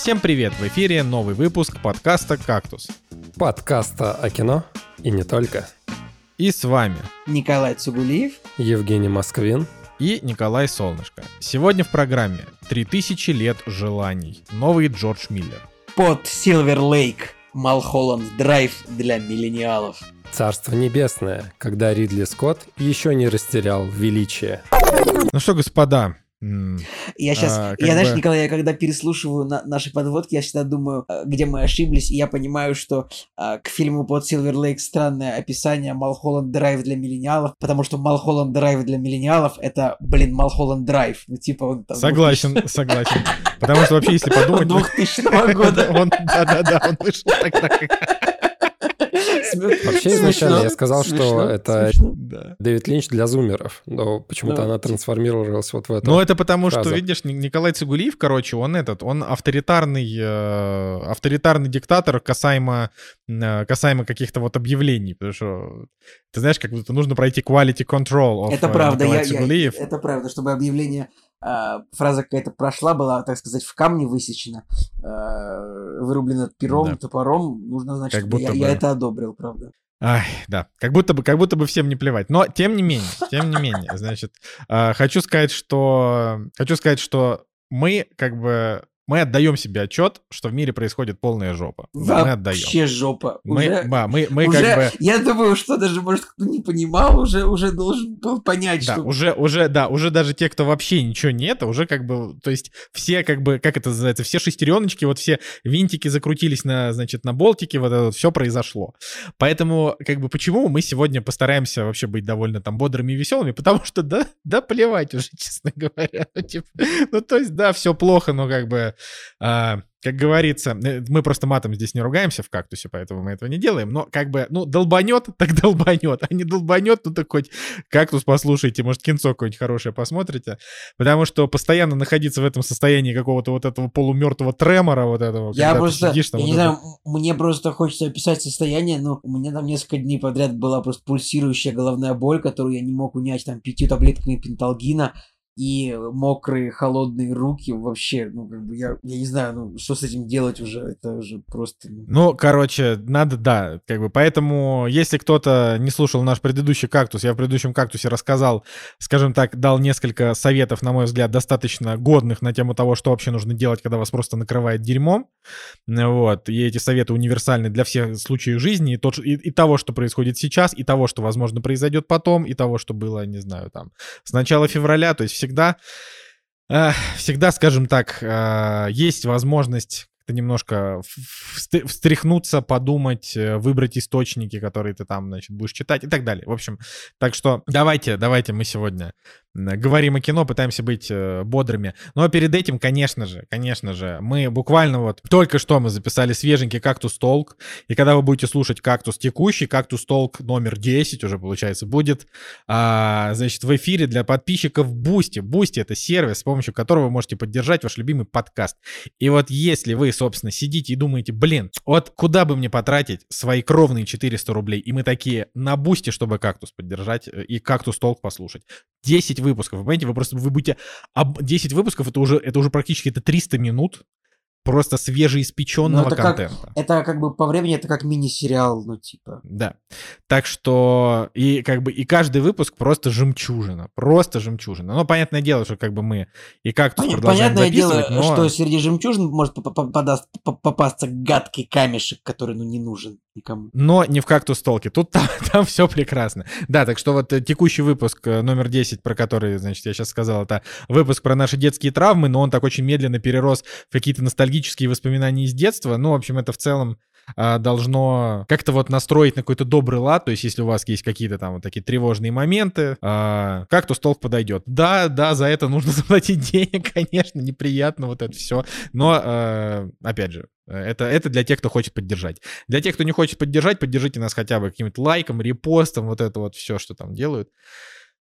Всем привет! В эфире новый выпуск подкаста «Кактус». Подкаста о кино и не только. И с вами Николай Цугулиев, Евгений Москвин и Николай Солнышко. Сегодня в программе «3000 лет желаний». Новый Джордж Миллер. под Silver Lake, Малхолланд Драйв для миллениалов. Царство Небесное, когда Ридли Скотт еще не растерял величие. Ну что, господа, Я сейчас, А, я, знаешь, бы- Николай, я когда переслушиваю на- наши подводки, я всегда думаю, э, где мы ошиблись, и я понимаю, что а, к фильму под Silver Lake странное описание Малхолланд Драйв для миллениалов, потому что Малхолланд Драйв для миллениалов это, блин, Малхолланд Драйв. Ну, типа он там... согласен, согласен. Потому что вообще, если подумать... 2000 года. Он, да-да-да, он вышел тогда, Вообще, изначально я сказал, что это. Дэвид Линч для зумеров, но почему-то она трансформировалась вот в это. Ну, это потому, что, видишь, Ни- Николай Цигулиев, короче, он этот, он авторитарный, э, авторитарный диктатор касаемо, э, касаемо каких-то вот объявлений, потому что, ты знаешь, как будто нужно пройти quality control of Это э, правда, Николай я, это правда, чтобы объявление, фраза какая-то прошла, была, так сказать, в камне высечена, а, вырублена пером, Да. топором, нужно, значит, Как будто я, бы- я это одобрил, правда. Ай, да, как будто бы, как будто бы всем не плевать. Но тем не менее, тем не менее, значит, э, хочу сказать, что хочу сказать, что мы как бы мы отдаем себе отчет, что в мире происходит полная жопа. Да, мы отдаем. Вообще жопа. Мы, уже, да, мы, мы уже- как бы Я думаю, что даже, может, кто не понимал, уже, уже должен был понять, Да, что... уже, уже, да, уже даже те, кто вообще ничего нет, уже как бы, то есть все как бы, как это называется, все шестереночки, вот все винтики закрутились на, значит, на болтике, вот это вот все произошло. Поэтому, как бы, почему мы сегодня постараемся вообще быть довольно там бодрыми и веселыми, потому что, да, да, плевать уже, честно говоря. Ну, типа, ну, то есть, да, все плохо, но как бы, а, как говорится, э, мы просто матом здесь не ругаемся в кактусе, поэтому мы этого не делаем, но как бы, ну, долбанет, так долбанет, а не долбанет, ну, так хоть кактус послушайте, может, кинцо какое-нибудь хорошее посмотрите, потому что постоянно находиться в этом состоянии какого-то вот этого полумертвого тремора вот этого, Я просто, сидишь там я вот не это- знаю, мне просто хочется описать состояние, но у меня там несколько дней подряд была просто пульсирующая головная боль, которую я не мог унять там пятью таблетками пенталгина, и мокрые холодные руки вообще, ну, как бы я, я не знаю, ну, что с этим делать уже, это уже просто... ну, Ну, короче, надо, да, как бы, поэтому, если кто-то не слушал наш предыдущий кактус, я в предыдущем кактусе рассказал, скажем так, дал несколько советов, на мой взгляд, достаточно годных на тему того, что вообще нужно делать, когда вас просто накрывает дерьмом, вот, и эти советы универсальны для всех случаев жизни, и, тот, и, и того, что происходит сейчас, и того, что, возможно, произойдет потом, и того, что было, не знаю, там, с начала февраля, то есть всегда, э, всегда, скажем так, э, есть возможность немножко встряхнуться, подумать, э, выбрать источники, которые ты там, значит, будешь читать и так далее. В общем, так что давайте, давайте мы сегодня говорим о кино, пытаемся быть э, бодрыми. Но перед этим, конечно же, конечно же, мы буквально вот только что мы записали свеженький «Кактус Talk», и когда вы будете слушать «Кактус текущий», «Кактус Talk» номер 10 уже, получается, будет, а, значит, в эфире для подписчиков Бусти. Бусти — это сервис, с помощью которого вы можете поддержать ваш любимый подкаст. И вот если вы, собственно, сидите и думаете, блин, вот куда бы мне потратить свои кровные 400 рублей, и мы такие на Бусти, чтобы «Кактус» поддержать э, и «Кактус Talk» послушать. 10 выпусков, вы понимаете, вы просто, вы будете... об- 10 выпусков — это уже, это уже практически это 300 минут просто свежеиспеченного Ну, это как- контента. Это как бы по времени, это как мини-сериал, ну, типа... Да. Так что и как бы и каждый выпуск просто жемчужина, просто жемчужина. Ну, понятное дело, что как бы мы и как-то Поня- продолжаем Понятное дело, но... что среди жемчужин может подаст- поп- попасться гадкий камешек, который, ну, не нужен никому. Но не в кактус толке. Тут там, там все прекрасно. Да, так что вот э, текущий выпуск э, номер 10, про который, значит, я сейчас сказал, это выпуск про наши детские травмы, но он так очень медленно перерос в какие-то ностальгические воспоминания из детства. Ну, в общем, это в целом должно как-то вот настроить на какой-то добрый лад, то есть если у вас есть какие-то там вот такие тревожные моменты, а, кактус толк подойдет. Да, да, за это нужно заплатить денег, конечно, неприятно вот это все, но а, опять же, это, это для тех, кто хочет поддержать. Для тех, кто не хочет поддержать, поддержите нас хотя бы каким-то лайком, репостом, вот это вот все, что там делают.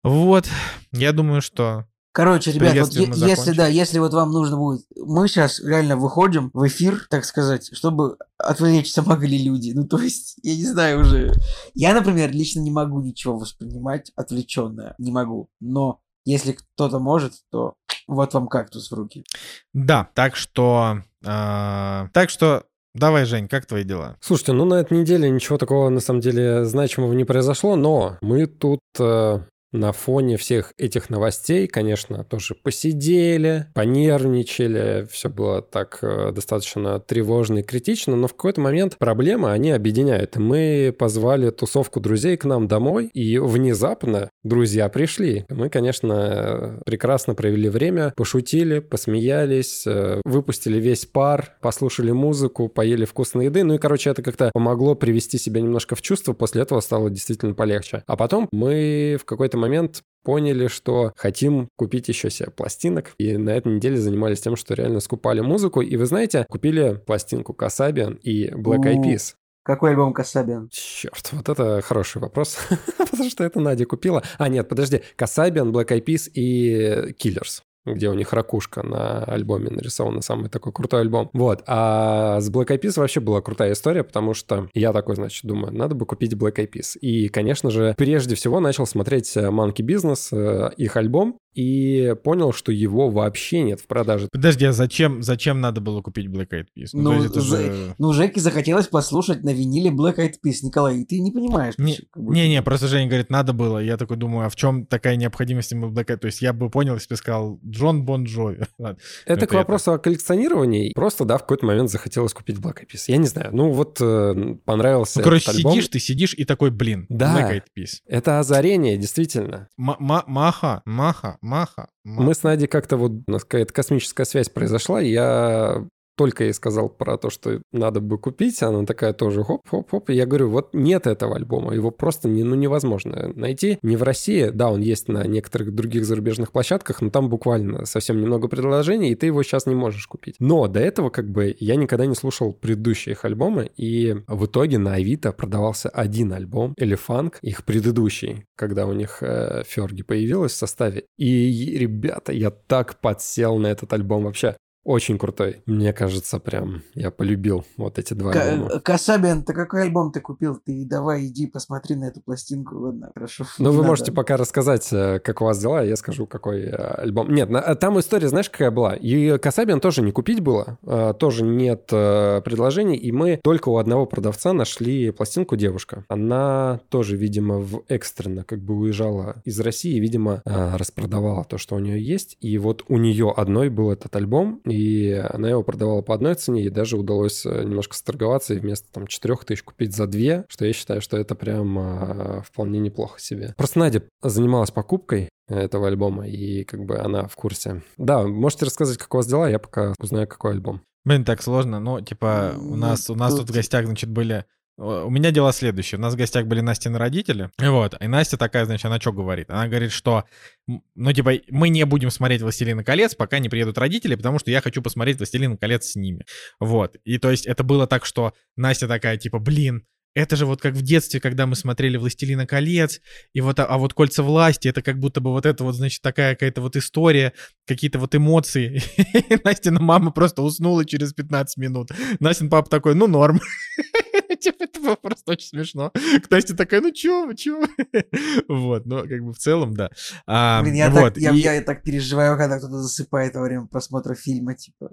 Вот, я думаю, что Короче, ребят, вот е- если да, если вот вам нужно будет, мы сейчас реально выходим в эфир, так сказать, чтобы отвлечься могли люди. Ну то есть, я не знаю уже. Я, например, лично не могу ничего воспринимать отвлеченное, не могу. Но если кто-то может, то вот вам кактус в руки. Да, так что А, так что Давай, Жень, как твои дела? Слушайте, ну на этой неделе ничего такого на самом деле значимого не произошло, но мы тут э, на фоне всех этих новостей, конечно, тоже посидели, понервничали, все было так э, достаточно тревожно и критично, но в какой-то момент проблемы, они объединяют. Мы позвали тусовку друзей к нам домой, и внезапно друзья пришли. Мы, конечно, прекрасно провели время, пошутили, посмеялись, э, выпустили весь пар, послушали музыку, поели вкусной еды, ну и, короче, это как-то помогло привести себя немножко в чувство, после этого стало действительно полегче. А потом мы в какой-то момент момент поняли, что хотим купить еще себе пластинок. И на этой неделе занимались тем, что реально скупали музыку. И вы знаете, купили пластинку Касабиан и Black Eyed Peas. Какой альбом Касабиан? Черт, вот это хороший вопрос, потому что это Надя купила. А, нет, подожди, Касабиан, Black Eyed Peas и Killers где у них ракушка на альбоме нарисована, самый такой крутой альбом. Вот. А с Black Eyed Peas вообще была крутая история, потому что я такой, значит, думаю, надо бы купить Black Eyed Peas. И, конечно же, прежде всего начал смотреть э, Monkey Business, э, их альбом, и понял, что его вообще нет в продаже. Подожди, а зачем, зачем надо было купить Black Eyed Peas? Ну, ну, это же... ну Жеке захотелось послушать на виниле Black Eyed Peas, Николай, и ты не понимаешь. Не-не, просто Женя говорит, надо было. Я такой думаю, а в чем такая необходимость ему Black Eyed? То есть я бы понял, если бы сказал Джон Бон Джови. Это к вопросу о коллекционировании. Просто, да, в какой-то момент захотелось купить Black Eyed Peas. Я не знаю, ну вот э, понравился Ну, короче, сидишь, ты сидишь и такой, блин, да, Black Eyed Peas. Это озарение, действительно. Маха, маха, маха. Мы с Надей как-то вот, у нас какая-то космическая связь произошла, я только ей сказал про то, что надо бы купить, она такая тоже хоп-хоп-хоп. И я говорю, вот нет этого альбома, его просто не, ну, невозможно найти. Не в России, да, он есть на некоторых других зарубежных площадках, но там буквально совсем немного предложений, и ты его сейчас не можешь купить. Но до этого как бы я никогда не слушал предыдущие их альбомы, и в итоге на Авито продавался один альбом, Элефанк, их предыдущий, когда у них э, Ферги появилась в составе. И, ребята, я так подсел на этот альбом вообще. Очень крутой. Мне кажется, прям я полюбил вот эти два К- альбома. Касабиан, ты какой альбом ты купил? Ты давай иди посмотри на эту пластинку. Ладно, хорошо. Ну, вы можете пока рассказать, э, как у вас дела, я скажу, какой э, альбом. Нет, там история, знаешь, какая была? И Касабиан тоже не купить было, э, тоже нет предложений, и мы только у одного продавца нашли пластинку «Девушка». Она тоже, видимо, в экстренно как бы уезжала из России, видимо, распродавала то, что у нее есть, и вот у нее одной был этот альбом, и она его продавала по одной цене, и даже удалось э, немножко сторговаться и вместо там 4 тысяч купить за 2, что я считаю, что это прям а, вполне неплохо себе. Просто Надя занималась покупкой этого альбома, и как бы она в курсе. Да, можете рассказать, как у вас дела, я пока узнаю, какой альбом. Блин, так сложно. Ну, типа, у нас, у нас тут в гостях, значит, были у меня дело следующее. У нас в гостях были Настины родители. Вот. И Настя такая, значит, она что говорит? Она говорит, что, ну, типа, мы не будем смотреть «Властелина колец», пока не приедут родители, потому что я хочу посмотреть «Властелина колец» с ними. Вот. И то есть это было так, что Настя такая, типа, блин, это же вот как в детстве, когда мы смотрели «Властелина колец», и вот, а, а вот «Кольца власти», это как будто бы вот это вот, значит, такая какая-то вот история, какие-то вот эмоции. Настина мама просто уснула через 15 минут. Настин папа такой, ну, норм. Типа, это было просто очень смешно. Настя такая, ну чё, чё? Вот, ну, как бы в целом, да. А, Блин, я, вот, так, я, и... я так переживаю, когда кто-то засыпает во время просмотра фильма, типа.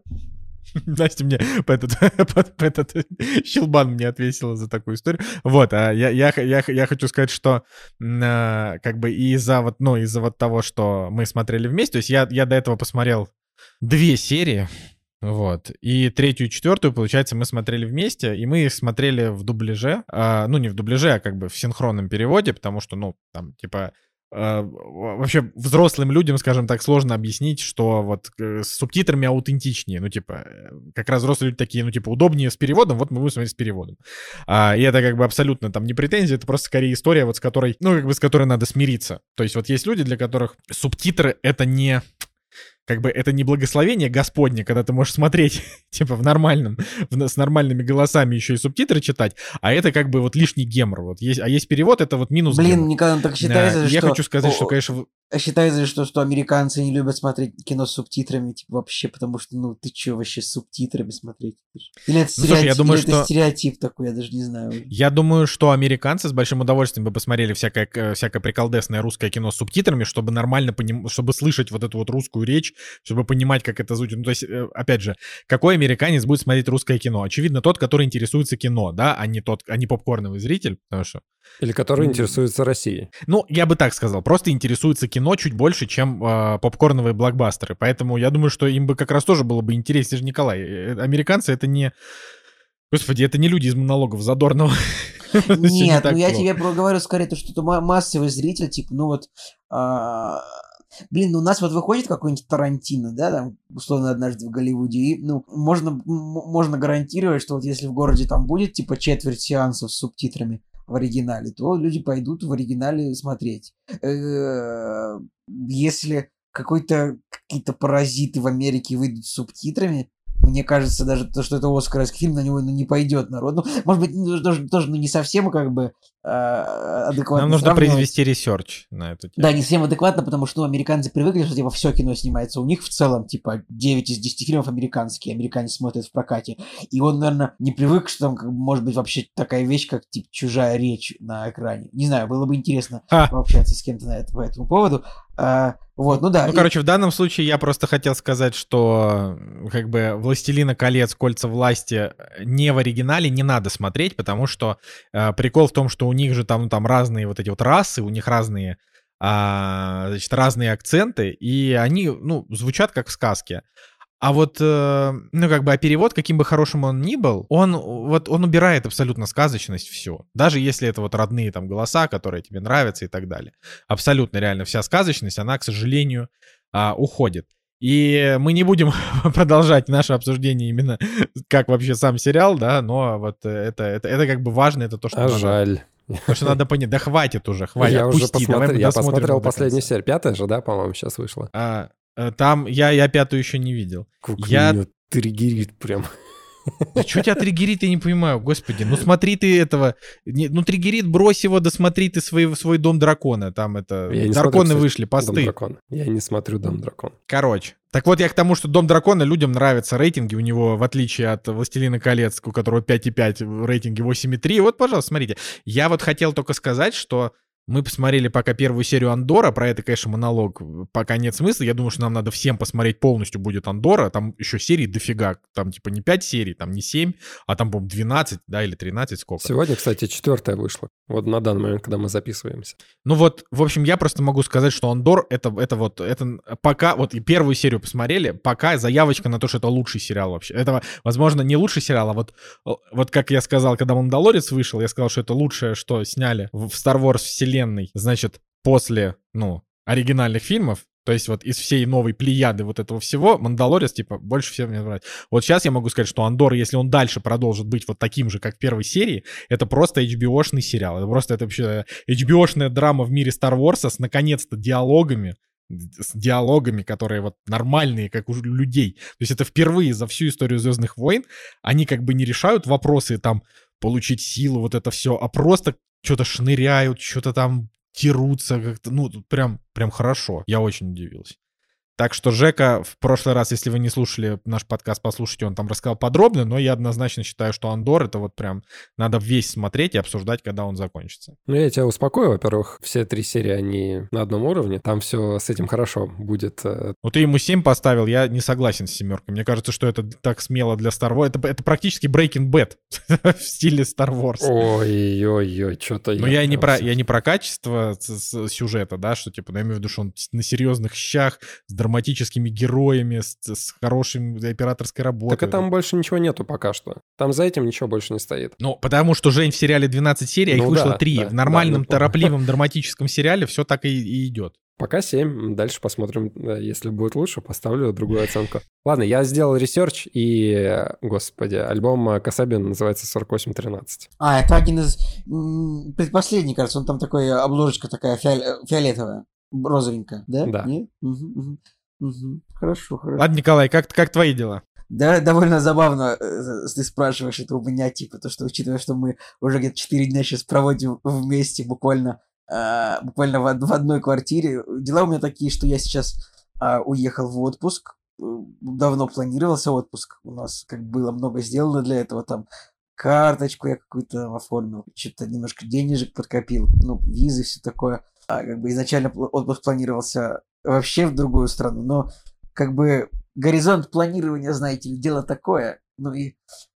Настя мне этот, этот щелбан мне отвесила за такую историю. Вот, а я, я, я, я хочу сказать, что э, как бы из-за вот, ну, из-за вот того, что мы смотрели вместе, то есть я, я до этого посмотрел две серии, вот. И третью и четвертую, получается, мы смотрели вместе, и мы их смотрели в дубляже. А, ну, не в дубляже, а как бы в синхронном переводе, потому что, ну, там, типа, а, вообще взрослым людям, скажем так, сложно объяснить, что вот э, с субтитрами аутентичнее. Ну, типа, э, как раз взрослые люди такие, ну, типа, удобнее с переводом, вот мы будем смотреть с переводом. А, и это как бы абсолютно там не претензия, это просто скорее история, вот с которой, ну, как бы с которой надо смириться. То есть вот есть люди, для которых субтитры — это не как бы это не благословение Господне, когда ты можешь смотреть, типа, в нормальном, в, с нормальными голосами еще и субтитры читать, а это как бы вот лишний гемор. Вот есть, а есть перевод, это вот минус Блин, гемор. Никогда так считается, да, что... Я хочу сказать, что, конечно... считается, что, что американцы не любят смотреть кино с субтитрами, типа, вообще, потому что, ну, ты чё вообще с субтитрами смотреть? Или это, Ну, слушай, я стереотип, думаю, или это что- стереотип такой, я даже не знаю. Я думаю, что американцы с большим удовольствием бы посмотрели всякое, э, всякое приколдесное русское кино с субтитрами, чтобы нормально поним... чтобы слышать вот эту вот русскую речь, чтобы понимать, как это звучит. Ну, то есть, э, опять же, какой американец будет смотреть русское кино? Очевидно, тот, который интересуется кино, да, а не тот, а не попкорновый зритель, потому что Или который интересуется Россией. Ну, я бы так сказал, просто интересуется кино чуть больше, чем э, попкорновые блокбастеры. Поэтому я думаю, что им бы как раз тоже было бы интереснее. же, Николай, э, американцы это не... Господи, это не люди из монологов не Нет, ну я тебе про- говорю скорее то, что это ма- массовый зритель, типа, ну вот... а, Блин, ну у нас вот выходит какой-нибудь Тарантино, да, там, условно, однажды в Голливуде, и, ну, можно, можно гарантировать, что вот если в городе там будет, типа, четверть сеансов с субтитрами в оригинале, то люди пойдут в оригинале смотреть. Э, Если какой-то какие-то паразиты в Америке выйдут с субтитрами, мне кажется, даже то, что это оскаровский фильм, на него ну, не пойдет народ. Ну, может быть, ну, тоже, тоже ну, не совсем как бы адекватно Нам нужно сравнивать. произвести research на эту тему. Да, не совсем адекватно, потому что ну, американцы привыкли, что типа все кино снимается у них в целом, типа 9 из 10 фильмов американские, американец смотрит в прокате. И он, наверное, не привык, что там как может быть вообще такая вещь, как типа чужая речь на экране. Не знаю, было бы интересно Ха. пообщаться с кем-то на это, по этому поводу. А, вот, ну да. Ну, и- короче, в данном случае я просто хотел сказать, что э, как бы «Властелина колец. Кольца власти» не в оригинале не надо смотреть, потому что э, прикол в том, что у них же там, там разные вот эти вот расы, у них разные, а, значит, разные акценты, и они, ну, звучат как в сказке. А вот, э, ну, как бы, а перевод, каким бы хорошим он ни был, он, вот, он убирает абсолютно сказочность всю. Даже если это вот родные там голоса, которые тебе нравятся и так далее. Абсолютно реально вся сказочность, она, к сожалению, а, уходит. И мы не будем продолжать наше обсуждение именно как вообще сам сериал, да, но вот это, это, это как бы важно, это то, что, А жаль. То, что надо понять. Да хватит уже, хватит, я уже мы я посмотрел последнюю серию. Пятая же, да, по-моему, сейчас вышла. А, э, там я, я пятую еще не видел. Как Я- меня триггерит прям. Да что тебя триггерит, я не понимаю, господи. Ну смотри ты этого. не- ну триггерит, брось его, досмотри ты свой, свой дом дракона. Там это... Я смотрю, Драконы кстати, вышли, Дом посты. дракона. Я не смотрю Дом дракона. Короче. Так вот, я к тому, что Дом Дракона людям нравятся рейтинги. У него, в отличие от Властелина колец, у которого 5,5, рейтинги 8,3. Вот, пожалуйста, смотрите. Я вот хотел только сказать, что мы посмотрели пока первую серию Андора. Про это, конечно, монолог пока нет смысла. Я думаю, что нам надо всем посмотреть полностью будет Андора. Там еще серий дофига. Там типа не 5 серий, там не 7, а там, по-моему, 12, да, или 13, сколько. Сегодня, кстати, четвертая вышла. Вот на данный момент, когда мы записываемся. Ну вот, в общем, я просто могу сказать, что Андор это, это вот, это пока, вот и первую серию посмотрели, пока заявочка на то, что это лучший сериал вообще. Это, возможно, не лучший сериал, а вот, вот как я сказал, когда Мандалорец вышел, я сказал, что это лучшее, что сняли в Star Wars вселенной, значит, после, ну, оригинальных фильмов, то есть вот из всей новой плеяды вот этого всего, Мандалорец, типа, больше всего мне нравится. Вот сейчас я могу сказать, что Андор, если он дальше продолжит быть вот таким же, как в первой серии, это просто HBO-шный сериал. Это просто, это вообще HBO-шная драма в мире Star Wars с, наконец-то, диалогами, с диалогами, которые вот нормальные, как у людей. То есть это впервые за всю историю Звездных войн они как бы не решают вопросы там получить силу, вот это все, а просто что-то шныряют, что-то там дерутся как-то, ну, прям, прям хорошо. Я очень удивился. Так что Жека в прошлый раз, если вы не слушали наш подкаст, послушайте, он там рассказал подробно, но я однозначно считаю, что Андор это вот прям надо весь смотреть и обсуждать, когда он закончится. Ну, я тебя успокою, во-первых, все три серии, они на одном уровне, там все с этим хорошо будет. э, Ну ты ему 7 поставил, я не согласен с семеркой. Мне кажется, что это так смело для Star Wars. Это, это практически Breaking Bad в стиле Star Wars. Ой-ой-ой, что-то Но я не про я не про качество сюжета, да, что типа, ну, я имею в виду, что он на серьезных щах, с драматическими героями, с, с хорошим операторской работой. Так и там больше ничего нету пока что. Там за этим ничего больше не стоит. Ну, потому что Жень в сериале 12 серий, а их Ну вышло да, 3. да, в нормальном, да, торопливом, драматическом сериале все так и, и идет. Пока 7, дальше посмотрим. э, Если будет лучше, поставлю другую оценку. Ладно, я сделал research, и, э, господи, альбом э, Kasabian называется 48:13. А, это один из... м, Предпоследний, кажется, он там такой, э, обложечка такая фиол- фиолетовая, розовенькая, да? Да. Нет? Мгм, мгм, мгм. Хорошо, хорошо. Ладно, Николай, как, как твои дела? Да, довольно забавно, э, ты спрашиваешь это у меня, типа, то, что учитывая, что мы уже где-то 4 дня сейчас проводим вместе буквально э, буквально в, в одной квартире. Дела у меня такие, что я сейчас э, уехал в отпуск. Давно планировался отпуск. У нас как было много сделано для этого. Там карточку я какую-то оформил, что-то немножко денежек подкопил, ну, визы, все такое. А как бы изначально отпуск планировался вообще в другую страну, но как бы горизонт планирования, знаете ли, дело такое. Ну и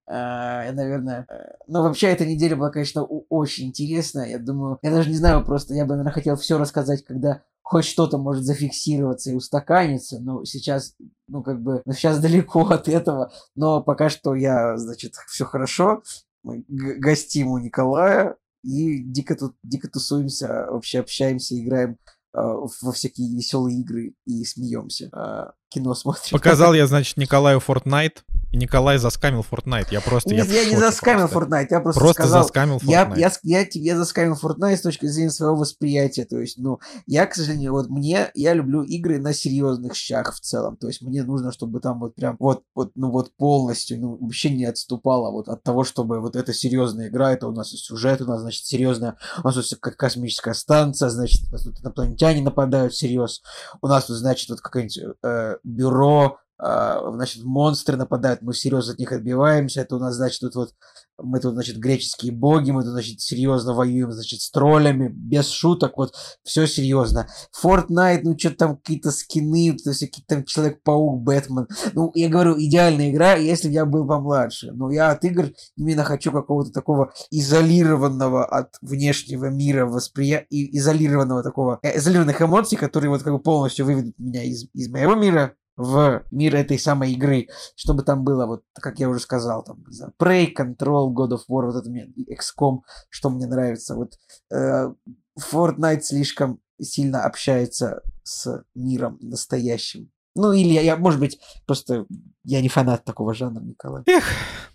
Uh, наверное... Uh, ну, вообще, эта неделя была, конечно, очень интересная. Я думаю, я даже не знаю, просто я бы, наверное, хотел все рассказать, когда хоть что-то может зафиксироваться и устаканиться, но сейчас, ну, как бы, ну, сейчас далеко от этого, но пока что я, значит, все хорошо, мы гостим у Николая и дико тут, дико тусуемся, вообще общаемся, играем э, во всякие веселые игры и смеемся. Э, кино смотрим. Показал я, значит, Николаю Fortnite. Николай заскамил Fortnite. Я просто... Нет, я, я не заскамил просто. Fortnite, я просто, просто сказал... заскамил Fortnite. Я, я, я, я заскамил Fortnite с точки зрения своего восприятия. То есть, ну, я, к сожалению, вот мне... Я люблю игры на серьезных щах в целом. То есть, мне нужно, чтобы там вот прям вот, вот, ну, вот полностью, ну, вообще не отступало вот от того, чтобы вот эта серьезная игра, это у нас сюжет, у нас, значит, серьезная... У нас тут как космическая станция, значит, у нас тут инопланетяне нападают всерьез. У нас тут, значит, вот какое-нибудь э, бюро значит, монстры нападают, мы серьезно от них отбиваемся, это у нас, значит, тут вот, мы тут, значит, греческие боги, мы тут, значит, серьезно воюем, значит, с троллями, без шуток, вот, все серьезно. Fortnite, ну, что там, какие-то скины, то есть, какие-то там Человек-паук, Бэтмен, ну, я говорю, идеальная игра, если бы я был помладше, но я от игр именно хочу какого-то такого изолированного от внешнего мира восприятия, изолированного такого, э, изолированных эмоций, которые вот как бы полностью выведут меня из, из моего мира, в мир этой самой игры, чтобы там было, вот, как я уже сказал, там, не знаю, Prey, Control, God of War, вот это мне, XCOM, что мне нравится. Вот э, Fortnite слишком сильно общается с миром настоящим. Ну, или я, я, может быть, просто я не фанат такого жанра, Николай. Эх,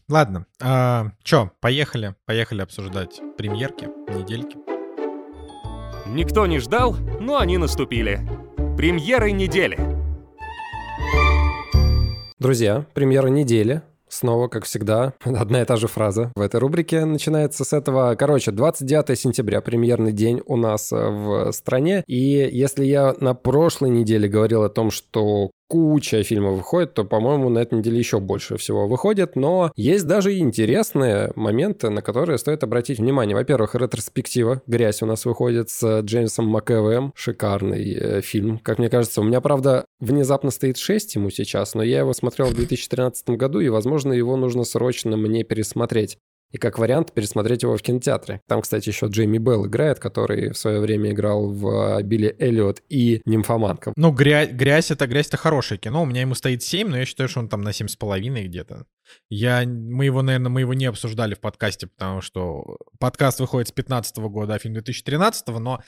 ладно. А, чё, поехали, поехали обсуждать премьерки, недельки. Никто не ждал, но они наступили. Премьеры недели. Друзья, премьера недели. Снова, как всегда, одна и та же фраза в этой рубрике начинается с этого. Короче, 29 сентября, премьерный день у нас э, в стране. И если я на прошлой неделе говорил о том, что куча фильмов выходит, то, по-моему, на этой неделе еще больше всего выходит. Но есть даже интересные моменты, на которые стоит обратить внимание. Во-первых, ретроспектива «Грязь» у нас выходит с Джеймсом МакЭвэем. Шикарный э, фильм, как мне кажется. У меня, правда, внезапно стоит 6 ему сейчас, но я его смотрел в 2013 году, и, возможно, его нужно срочно мне пересмотреть. И как вариант пересмотреть его в кинотеатре. Там, кстати, еще Джейми Белл играет, который в свое время играл в а, Билли Эллиот и Нимфоманка. Ну, грязь, грязь это грязь это хорошее кино. У меня ему стоит 7, но я считаю, что он там на 7,5 где-то. Я, мы его, наверное, мы его не обсуждали в подкасте, потому что подкаст выходит с 15 года, а фильм 2013, но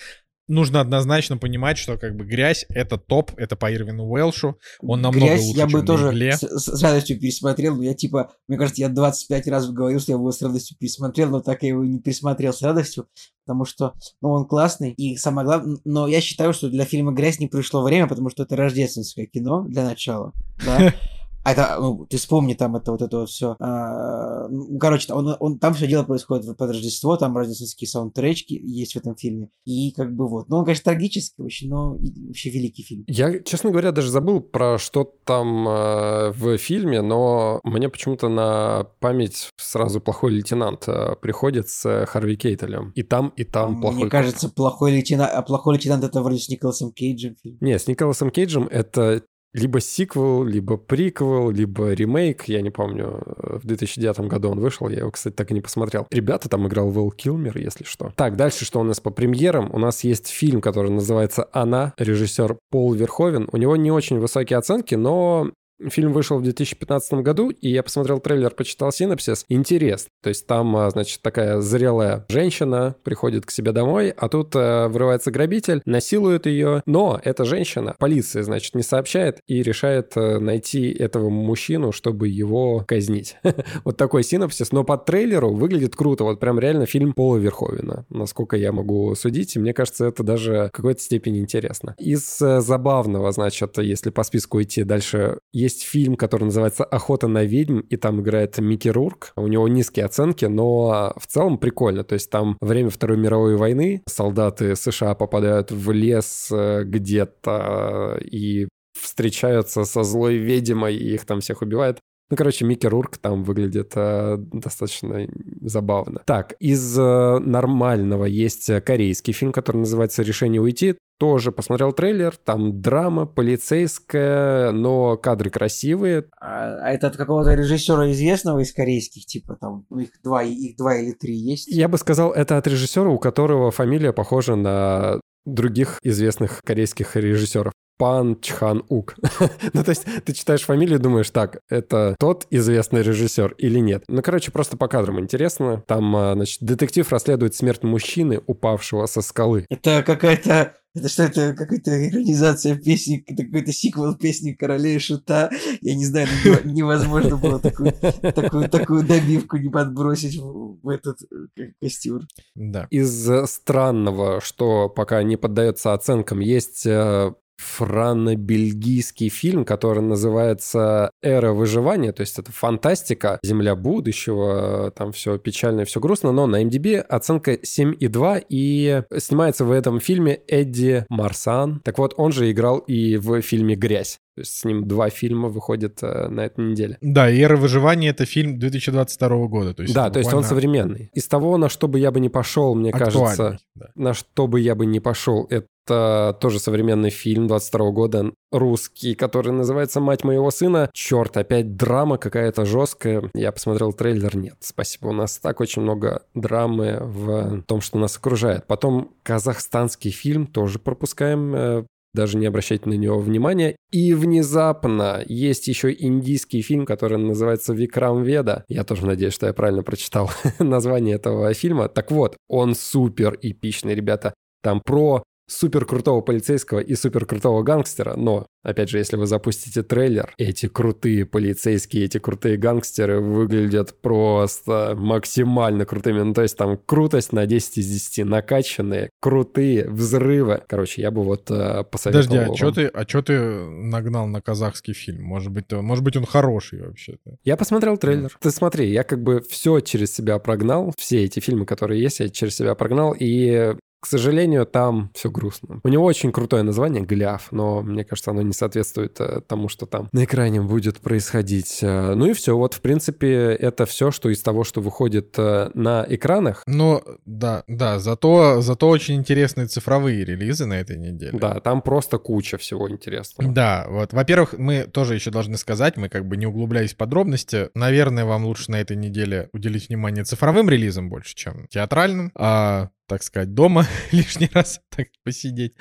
нужно однозначно понимать, что как бы грязь это топ, это по Ирвину Уэлшу, он намного грязь лучше, я бы тоже с, с радостью пересмотрел, но я типа, мне кажется, я 25 раз говорил, что я его с радостью пересмотрел, но так я его не пересмотрел с радостью, потому что, ну, он классный, и самое главное, но я считаю, что для фильма «Грязь» не пришло время, потому что это рождественское кино для начала, да, А это, ну, ты вспомни там это вот это вот все. А, ну, короче, он, он, там все дело происходит под Рождество, там рождественские саундтречки есть в этом фильме. И как бы вот. Ну, он, конечно, трагический очень, но вообще великий фильм. Я, честно говоря, даже забыл про что там э, в фильме, но мне почему-то на память сразу плохой лейтенант э, приходит с Харви Кейтелем. И там, и там Мне плохой. Мне кажется, плохой лейтенант, а плохой лейтенант это вроде с Николасом Кейджем фильм. Не, с Николасом Кейджем это либо сиквел, либо приквел, либо ремейк, я не помню, в 2009 году он вышел, я его, кстати, так и не посмотрел. Ребята, там играл Вэл Килмер, если что. Так, дальше что у нас по премьерам? У нас есть фильм, который называется «Она», режиссер Пол Верховен. У него не очень высокие оценки, но Фильм вышел в 2015 году, и я посмотрел трейлер, почитал синопсис. Интерес. То есть там, а, значит, такая зрелая женщина приходит к себе домой, а тут э, врывается грабитель, насилует ее, но эта женщина полиции, значит, не сообщает и решает э, найти этого мужчину, чтобы его казнить. вот такой синопсис, но по трейлеру выглядит круто. Вот прям реально фильм Пола Верховина, насколько я могу судить, и мне кажется, это даже в какой-то степени интересно. Из э, забавного, значит, если по списку идти дальше, есть фильм, который называется «Охота на ведьм», и там играет Микки Рурк. У него низкие оценки, но в целом прикольно. То есть там время Второй мировой войны, солдаты США попадают в лес э, где-то и встречаются со злой ведьмой, и их там всех убивают. Ну, короче, Микки Рурк там выглядит э, достаточно забавно. Так, из э, нормального есть корейский фильм, который называется «Решение уйти». Тоже посмотрел трейлер, там драма полицейская, но кадры красивые. А, а это от какого-то режиссера известного из корейских, типа там их два, их два или три есть? Я бы сказал, это от режиссера, у которого фамилия похожа на других известных корейских режиссеров. Пан Чхан Ук. ну, то есть ты читаешь фамилию и думаешь, так, это тот известный режиссер или нет? Ну, короче, просто по кадрам интересно. Там, а, значит, детектив расследует смерть мужчины, упавшего со скалы. Это какая-то это что, это какая-то экранизация песни, это какой-то сиквел песни Короля и Шута. Я не знаю, ну, невозможно было такую, такую, такую добивку не подбросить в, в этот э, костюр. Да. Из странного, что пока не поддается оценкам, есть э, франно-бельгийский фильм, который называется «Эра выживания», то есть это фантастика, земля будущего, там все печально, все грустно, но на MDB оценка 7,2, и снимается в этом фильме Эдди Марсан. Так вот, он же играл и в фильме «Грязь». То есть с ним два фильма выходят э, на этой неделе. Да, и «Эра выживания» — это фильм 2022 года. То есть да, то есть он современный. Из того, на что бы я бы не пошел, мне кажется, да. на что бы я бы не пошел, это это тоже современный фильм 22 года, русский, который называется «Мать моего сына». Черт, опять драма какая-то жесткая. Я посмотрел трейлер, нет, спасибо. У нас так очень много драмы в том, что нас окружает. Потом казахстанский фильм тоже пропускаем э, даже не обращайте на него внимания. И внезапно есть еще индийский фильм, который называется «Викрам Веда». Я тоже надеюсь, что я правильно прочитал название этого фильма. Так вот, он супер эпичный, ребята. Там про супер крутого полицейского и супер крутого гангстера, но, опять же, если вы запустите трейлер, эти крутые полицейские, эти крутые гангстеры выглядят просто максимально крутыми. Ну, то есть там крутость на 10 из 10, накачанные, крутые, взрывы. Короче, я бы вот э, посоветовал Подожди, а что ты, а чё ты нагнал на казахский фильм? Может быть, может быть он хороший вообще-то? Я посмотрел трейлер. Mm. Ты смотри, я как бы все через себя прогнал, все эти фильмы, которые есть, я через себя прогнал, и к сожалению, там все грустно. У него очень крутое название «Гляв», но мне кажется, оно не соответствует э, тому, что там на экране будет происходить. Э, ну и все. Вот, в принципе, это все, что из того, что выходит э, на экранах. Ну, да, да. Зато, зато очень интересные цифровые релизы на этой неделе. Да, там просто куча всего интересного. Да, вот. Во-первых, мы тоже еще должны сказать, мы как бы не углубляясь в подробности, наверное, вам лучше на этой неделе уделить внимание цифровым релизам больше, чем театральным. А так сказать, дома лишний раз так посидеть.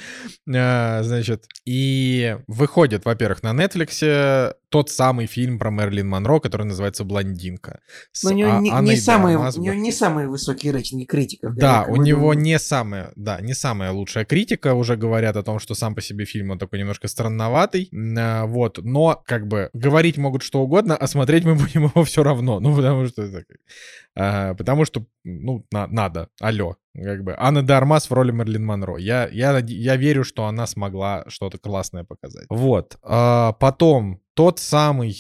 А, значит, и выходит, во-первых, на Netflix тот самый фильм про Мерлин Монро, который называется «Блондинка». Но у него а- не, не, самые, у него не самые высокие рейтинги критиков. Да, у него не самая, да, не самая лучшая критика. Уже говорят о том, что сам по себе фильм он такой немножко странноватый. А, вот, но как бы говорить могут что угодно, а смотреть мы будем его все равно. Ну, потому что. А, потому что, ну, на, надо. Алло. Как бы Анна Дармас в роли Мерлин Монро. Я, я, я верю, что она смогла что-то классное показать. Вот. А, потом тот самый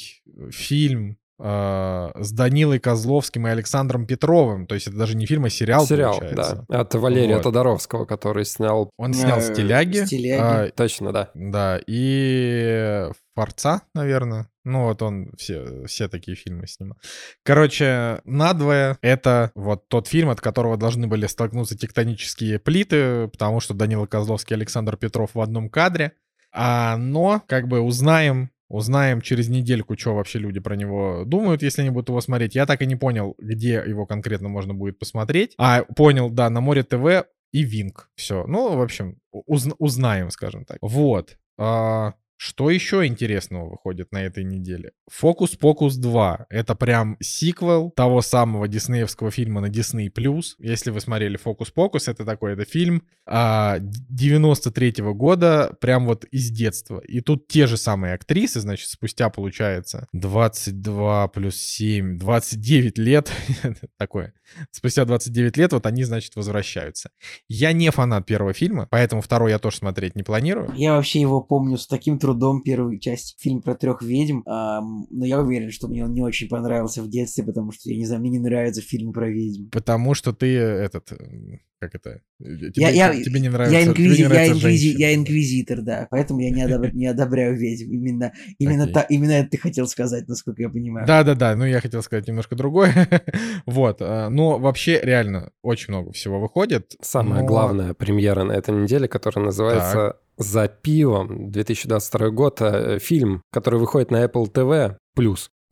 фильм э, с Данилой Козловским и Александром Петровым. То есть это даже не фильм, а сериал, Сериал, получается. да. От Валерия вот. Тодоровского, который снял... Он снял «Стиляги». «Стиляги». А, Точно, да. Да, и «Форца», наверное. Ну, вот он все, все такие фильмы снимал. Короче, надвое — это вот тот фильм, от которого должны были столкнуться тектонические плиты, потому что Данила Козловский и Александр Петров в одном кадре. А, но, как бы, узнаем Узнаем через недельку, что вообще люди про него думают, если они будут его смотреть. Я так и не понял, где его конкретно можно будет посмотреть. А, понял, да, на Море ТВ и Винк. Все. Ну, в общем, уз- узнаем, скажем так. Вот. А, что еще интересного выходит на этой неделе? «Фокус-покус 2». Это прям сиквел того самого диснеевского фильма на Disney+. Если вы смотрели «Фокус-покус», это такой это фильм а, 93 -го года, прям вот из детства. И тут те же самые актрисы, значит, спустя, получается, 22 плюс 7, 29 лет. такое. Спустя 29 лет вот они, значит, возвращаются. Я не фанат первого фильма, поэтому второй я тоже смотреть не планирую. Я вообще его помню с таким трудом трудом первую часть, фильм про трех ведьм, ам, но я уверен, что мне он не очень понравился в детстве, потому что, я не знаю, мне не нравятся фильмы про ведьм. Потому что ты этот... м, Как это? Тебе, Я- я- тебе не нравится, Я, тебе инквизи- не я, нравятся инквизи- я инквизитор, да, поэтому я не, одобр- не одобряю ведьм. Именно, именно, Окей. та- именно это ты хотел сказать, насколько я понимаю. Да-да-да, ну я хотел сказать немножко другое. вот, а, но вообще реально очень много всего выходит. Самая но- главная премьера на этой неделе, которая называется «За пивом» 2022 год. э, Фильм, который выходит на Apple TV+.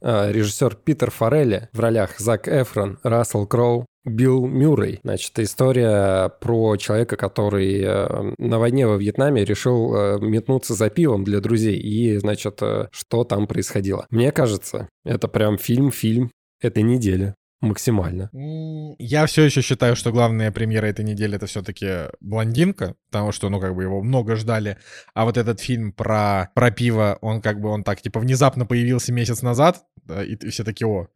Э, Режиссер Питер Форелли в ролях Зак Эфрон, Рассел Кроу, Билл Мюррей. Значит, история про человека, который э, на войне во Вьетнаме решил метнуться за пивом для друзей. И, значит, что там происходило. Мне кажется, это прям фильм-фильм этой недели. Максимально. Я все еще считаю, что главная премьера этой недели это все-таки блондинка, потому что, ну, как бы его много ждали. А вот этот фильм про, про пиво, он как бы он так, типа, внезапно появился месяц назад, да, и, и все таки о.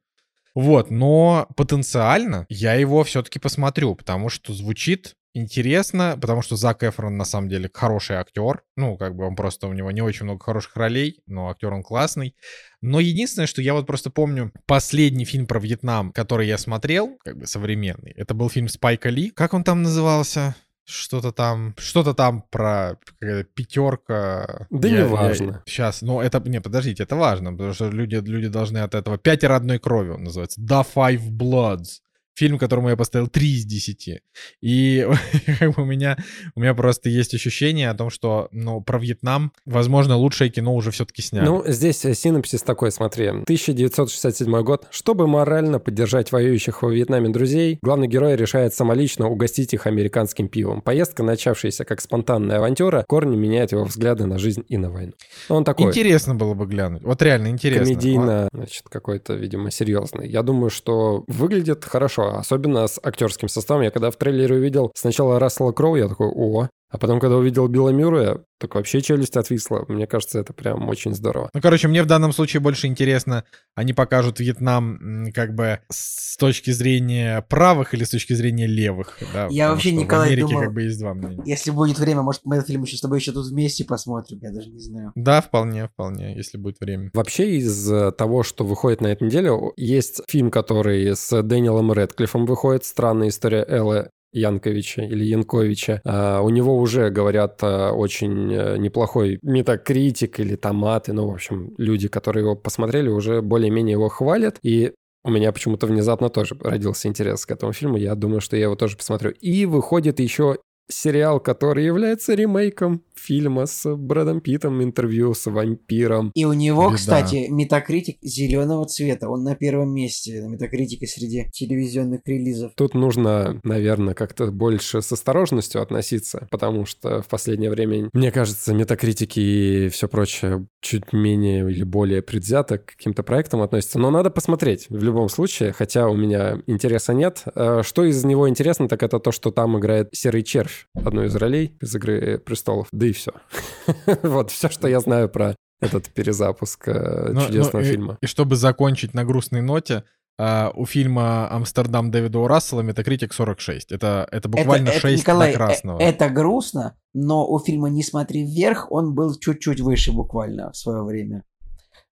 Вот, но потенциально я его все-таки посмотрю, потому что звучит интересно, потому что Зак Эфрон на самом деле хороший актер. Ну, как бы он просто, у него не очень много хороших ролей, но актер он классный. Но единственное, что я вот просто помню последний фильм про Вьетнам, который я смотрел, как бы современный, это был фильм Спайка Ли. Как он там назывался? Что-то там, что-то там про какая-то пятерка. Да неважно. Сейчас, ну это, не, подождите, это важно, потому что люди, люди должны от этого. Пятеро одной крови он называется. The Five Bloods. Фильм, которому я поставил 3 из 10. И как бы у меня, у меня просто есть ощущение о том, что ну, про Вьетнам, возможно, лучшее кино уже все-таки сняли. Ну, здесь э, синопсис такой, смотри. 1967 год. Чтобы морально поддержать воюющих во Вьетнаме друзей, главный герой решает самолично угостить их американским пивом. Поездка, начавшаяся как спонтанная авантюра, корни меняет его взгляды на жизнь и на войну. Он такой Интересно было бы глянуть. Вот реально интересно. комедийно, значит, какой-то, видимо, серьезный. Я думаю, что выглядит хорошо, особенно с актерским составом. Я когда в трейлере увидел сначала Рассела Кроу, я такой, о, а потом, когда увидел Билла Мюррея, так вообще челюсть отвисла. Мне кажется, это прям очень здорово. Ну, короче, мне в данном случае больше интересно, они покажут Вьетнам как бы с точки зрения правых или с точки зрения левых. Да, Я потому вообще, Николай, в Америке думал- как бы есть два мнения. Если будет время, может, мы этот фильм еще с тобой еще тут вместе посмотрим, я даже не знаю. Да, вполне, вполне, если будет время. Вообще из э, того, что выходит на этой неделе, есть фильм, который с Дэниелом Рэдклиффом выходит, «Странная история Эллы Янковича или Янковича. А, у него уже, говорят, а, очень э, неплохой метакритик или томаты. Ну, в общем, люди, которые его посмотрели, уже более-менее его хвалят. И у меня почему-то внезапно тоже родился интерес к этому фильму. Я думаю, что я его тоже посмотрю. И выходит еще сериал, который является ремейком фильма с Брэдом Питтом, интервью с вампиром. И у него, Беда. кстати, метакритик зеленого цвета. Он на первом месте на метакритике среди телевизионных релизов. Тут нужно, наверное, как-то больше с осторожностью относиться, потому что в последнее время, мне кажется, метакритики и все прочее чуть менее или более предвзято к каким-то проектам относятся. Но надо посмотреть в любом случае, хотя у меня интереса нет. Э, Что из него интересно, так это то, что там играет Серый Червь, одну из ролей из «Игры престолов». Да и все. Вот все, что я знаю про этот перезапуск э, Ну, чудесного ну, фильма. И, чтобы закончить на грустной ноте, а, у фильма «Амстердам» Дэвида У. Рассела метакритик 46. Это, это буквально это, 6 Николай, до э- красного. это грустно, но у фильма «Не смотри вверх» он был чуть-чуть выше буквально в свое время.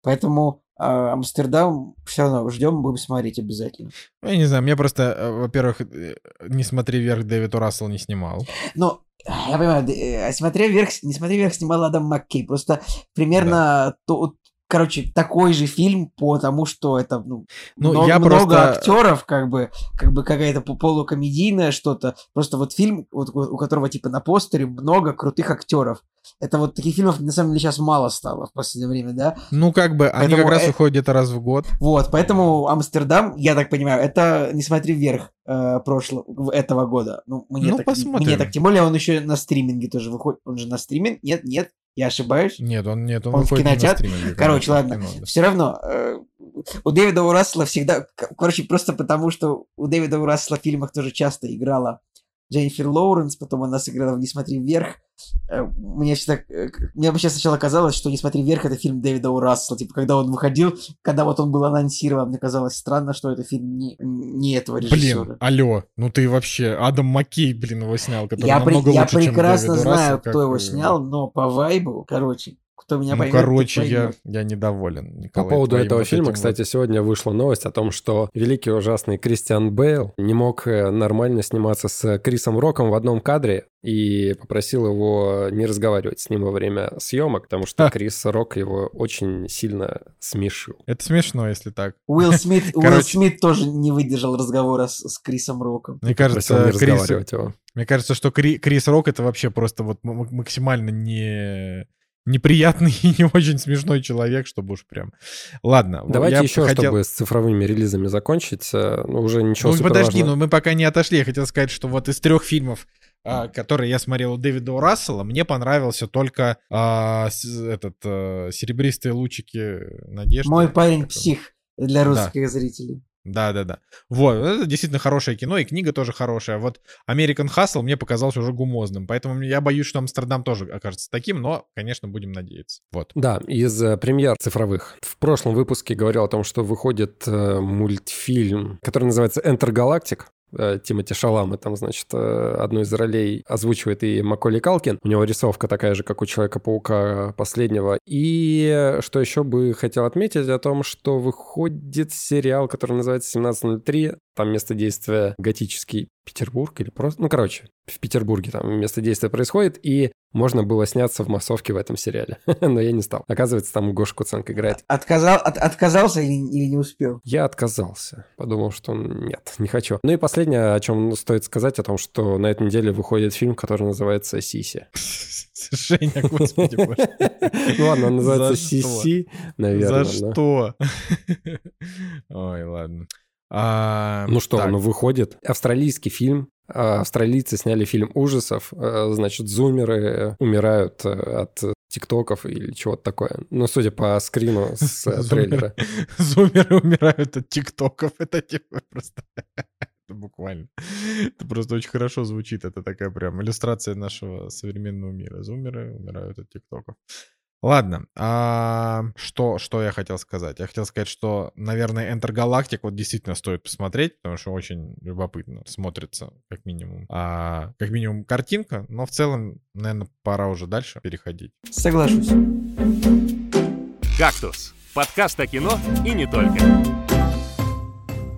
Поэтому э, Амстердам все равно ждем, будем смотреть обязательно. Ну, Я не знаю, мне просто, э, во-первых, э, «Не смотри вверх» Дэвид. Рассел не снимал. Но я понимаю, э, смотря вверх, не смотри вверх, снимал Адам Маккей. Просто примерно то, короче, такой же фильм, потому что это ну, Ну, много, я много просто- актеров, как бы, как бы какая-то по- полукомедийная что-то. Просто вот фильм, вот, у которого типа на постере много крутых актеров. Это вот таких фильмов на самом деле сейчас мало стало в последнее время, да? Ну, как бы, они Поэтому как раз э- выходят где-то раз в год. Вот, поэтому Амстердам, я так понимаю, это не смотри вверх э, прошлого этого года. Ну, мне, Ну, так, посмотрим. мне так, тем более он еще на стриминге тоже выходит. Он же на стриминг? Нет, нет, я ошибаюсь. Нет, он нет, он, Он в кинотеатр? стриминге, Короче, ладно. кино. Все равно, э, у Дэвида У. Рассела всегда... Короче, просто потому, что у Дэвида У. Рассела в фильмах тоже часто играла Дженнифер Лоуренс, потом она сыграла в «Не смотри вверх». Э, Мне всегда... э, Мне вообще сначала казалось, что «Не смотри вверх» — это фильм Дэвида. Рассела. Типа, когда он выходил, когда вот он был анонсирован, мне казалось странно, что это фильм не, не этого режиссера. Блин, алло, ну ты вообще, Адам Маккей, блин, его снял, который Я, при- намного я лучше, чем прекрасно Дэвид знаю, Рассел, кто как, его э, снял, но по вайбу, короче, кто меня Ну, поймет, короче, я, я недоволен. По Николай, поводу твоим этого вот фильма, этим кстати, сегодня вышла новость о том, что великий ужасный Кристиан Бейл не мог э, нормально сниматься с Крисом Роком в одном кадре и попросил его не разговаривать с ним во время съемок, потому что Ха. Крис Рок его очень сильно смешил. Это смешно, если так. Уилл Смит, Уилл. Смит тоже не выдержал разговора с, с Крисом Роком. Мне кажется, Крис, разговаривать его. мне кажется, что Кри- Крис Рок это вообще просто вот максимально не неприятный и не очень смешной человек, чтобы уж прям. Ладно. Давайте я еще, хотел- чтобы с цифровыми релизами закончить, э, ну, уже ничего Ну подожди, важного. ну мы пока не отошли. Я хотел сказать, что вот из трех фильмов, а, которые я смотрел у Дэвида. Рассела, мне понравился только а, с- этот а, «Серебристые лучики надежды». Мой парень псих для русских зрителей. Да, да, да. Вот, это действительно хорошее кино, и книга тоже хорошая. Вот American Hustle мне показался уже гумозным, поэтому я боюсь, что Амстердам тоже окажется таким, но, конечно, будем надеяться. Вот. Да, из э, премьер цифровых. В прошлом выпуске говорил о том, что выходит э, мультфильм, который называется Enter Galactic. Э, Тимоти Шалама там, значит, э, одну из ролей озвучивает и Маколи Калкин. У него рисовка такая же, как у Человека-паука последнего. И что еще бы хотел отметить о том, что выходит сериал, который называется «1703». Там место действия готический Петербург или просто... Ну, короче, в Петербурге там место действия происходит, и можно было сняться в массовке в этом сериале. Но я не стал. Оказывается, там Гоша Куценко играет. Отказал, от- отказался или, или не успел? Я отказался. Подумал, что нет, не хочу. Ну и последнее, о чем стоит сказать, о том, что на этой неделе выходит фильм, который называется «Сиси». Женя, господи боже. Ну ладно, он называется? «Сиси», наверное. За что? Ой, ладно. А, Ну что, так, он выходит. Австралийский фильм. А, Австралийцы сняли фильм ужасов. А, Значит, зумеры умирают э, от тиктоков или чего-то такое. Ну, судя по скрину с э, трейлера. Зумеры умирают от тиктоков. Это типа просто... Это буквально. Это просто очень хорошо звучит. Это такая прям иллюстрация нашего современного мира. Зумеры умирают от тиктоков. Ладно, а что, что я хотел сказать? Я хотел сказать, что, наверное, Enter Galactic вот действительно стоит посмотреть, потому что очень любопытно смотрится, как минимум. А, как минимум картинка, но в целом, наверное, пора уже дальше переходить. Соглашусь. «Кактус» — подкаст о кино и не только.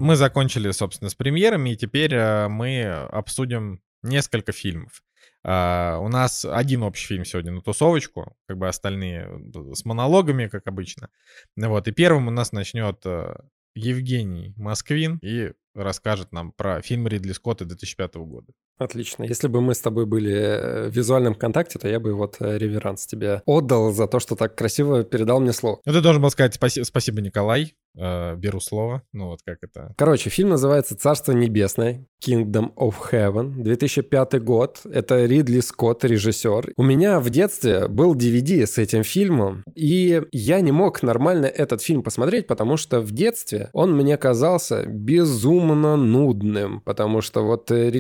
Мы закончили, собственно, с премьерами, и теперь э, мы обсудим несколько фильмов. А, у нас один общий фильм сегодня на тусовочку, как бы остальные э, с монологами, как обычно. Вот, и первым у нас начнет э, Евгений Москвин и расскажет нам про фильм Ридли Скотта 2005 года. Отлично. Если бы мы с тобой были э, в визуальном контакте, то я бы вот э, реверанс тебе отдал за то, что так красиво передал мне слово. Ну, ты должен был сказать спаси- спасибо, Николай. Э, беру слово. Ну, вот как это. Короче, фильм называется «Царство небесное», Kingdom of Heaven, 2005 год. Это Ридли Скотт, режиссер. У меня в детстве был DVD с этим фильмом, и я не мог нормально этот фильм посмотреть, потому что в детстве он мне казался безумно нудным, потому что вот э,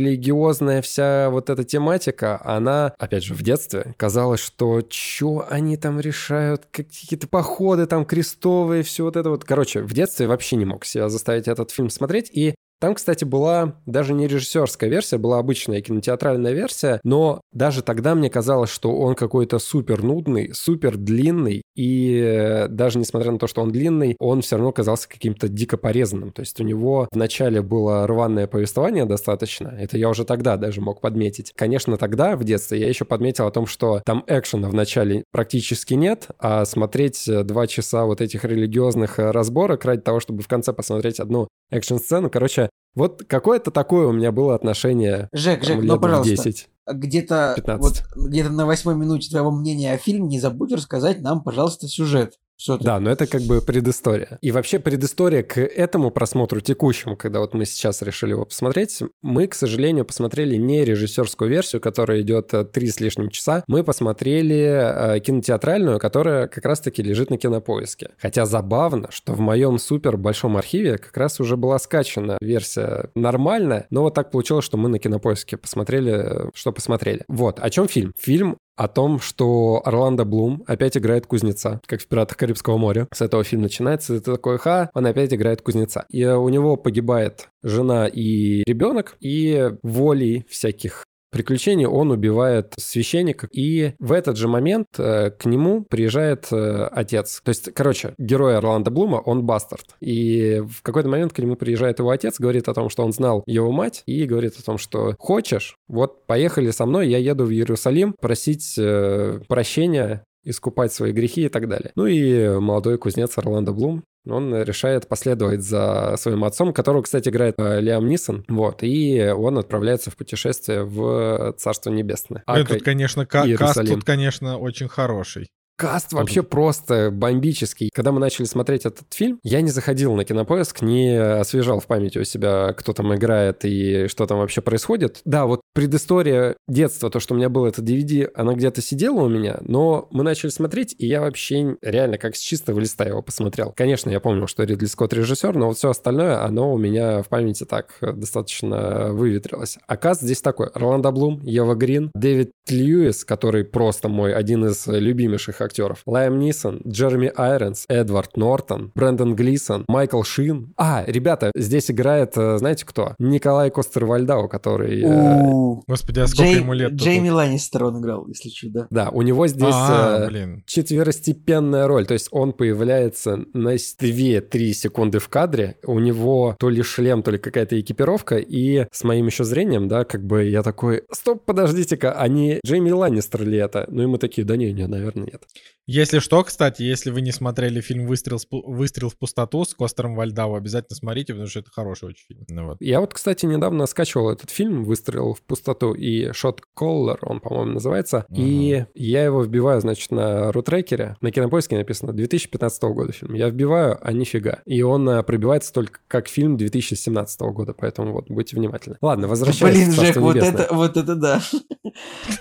религиозная вся вот эта тематика, она, опять же, в детстве казалось, что чё они там решают, какие-то походы там крестовые, все вот это вот. Короче, в детстве вообще не мог себя заставить этот фильм смотреть, и там, кстати, была даже не режиссерская версия, была обычная кинотеатральная версия, но даже тогда мне казалось, что он какой-то супер нудный, супер длинный, и э, даже несмотря на то, что он длинный, он все равно казался каким-то дико порезанным. То есть у него вначале было рваное повествование достаточно, это я уже тогда даже мог подметить. Конечно, тогда, в детстве, я еще подметил о том, что там экшена вначале практически нет, а смотреть э, два часа вот этих религиозных э, разборок ради того, чтобы в конце посмотреть одну экшн-сцену, короче, вот какое-то такое у меня было отношение Жек, там, Жек, ну пожалуйста, 10. Где-то 15. вот где-то на восьмой минуте твоего мнения о фильме не забудь рассказать нам, пожалуйста, сюжет. Все Да, но это как бы предыстория. И вообще предыстория к этому просмотру текущему, когда вот мы сейчас решили его посмотреть, мы, к сожалению, посмотрели не режиссерскую версию, которая идет э, три с лишним часа, мы посмотрели э, кинотеатральную, которая как раз-таки лежит на кинопоиске. Хотя забавно, что в моем супер большом архиве как раз уже была скачана версия нормальная, но вот так получилось, что мы на кинопоиске посмотрели, э, что посмотрели. Вот, о чем фильм? Фильм о том, что Орландо Блум опять играет кузнеца, как в «Пиратах Карибского моря». С этого фильм начинается, это такой, ха, он опять играет кузнеца. И у него погибает жена и ребенок, и волей всяких приключений он убивает священника, и в этот же момент э, к нему приезжает э, отец. То есть, короче, герой Орландо Блума, он бастард. И в какой-то момент к нему приезжает его отец, говорит о том, что он знал его мать, и говорит о том, что хочешь, вот поехали со мной, я еду в Иерусалим просить э, прощения искупать свои грехи и так далее. Ну и молодой кузнец Орландо Блум он решает последовать за своим отцом, которого, кстати, играет э, Лиам Нисон, вот, и он отправляется в путешествие в Царство Небесное. А тут, конечно, ка- каст тут, конечно, очень хороший. Каст вообще просто бомбический. Когда мы начали смотреть этот фильм, я не заходил на кинопоиск, не освежал в памяти у себя, кто там играет и что там вообще происходит. Да, вот предыстория детства, то, что у меня был этот DVD, она где-то сидела у меня, но мы начали смотреть, и я вообще реально как с чистого листа его посмотрел. Конечно, я помню, что Ридли Скотт режиссер, но вот все остальное, оно у меня в памяти так достаточно выветрилось. А каст здесь такой. Роланда Блум, Ева Грин, Дэвид Льюис, который просто мой один из любимейших актеров. Лайм Нисон, Джереми Айронс, Эдвард Нортон, Брэндон Глисон, Майкл Шин. А, ребята, здесь играет, э, знаете кто? Николай Костер-Вальдау, который... Э, Господи, а сколько Джей- ему лет? Джейми Ланнистер он играл, если что, да. Да, у него здесь А, э, четверостепенная роль. То есть он появляется на 2-3 секунды в кадре. У него то ли шлем, то ли какая-то экипировка. И с моим еще зрением, да, как бы я такой, стоп, подождите-ка, а не Джейми Ланнистер ли это? Ну и мы такие, да не, не, наверное, нет. Если что, кстати, если вы не смотрели фильм «Выстрел, «Выстрел в пустоту» с Костером Вальдау, обязательно смотрите, потому что это хороший очень фильм. Ну вот. Я вот, кстати, недавно скачивал этот фильм «Выстрел в пустоту» и «Шот Коллер», он, по-моему, называется. И я его вбиваю, значит, на рутрекере. На кинопоиске написано 2015 года фильм. Я вбиваю, а нифига. И он а, пробивается только как фильм 2017 года, поэтому вот будьте внимательны. Ладно, возвращаясь Блин, в Жек, «Царство вот небесное». это, вот это да.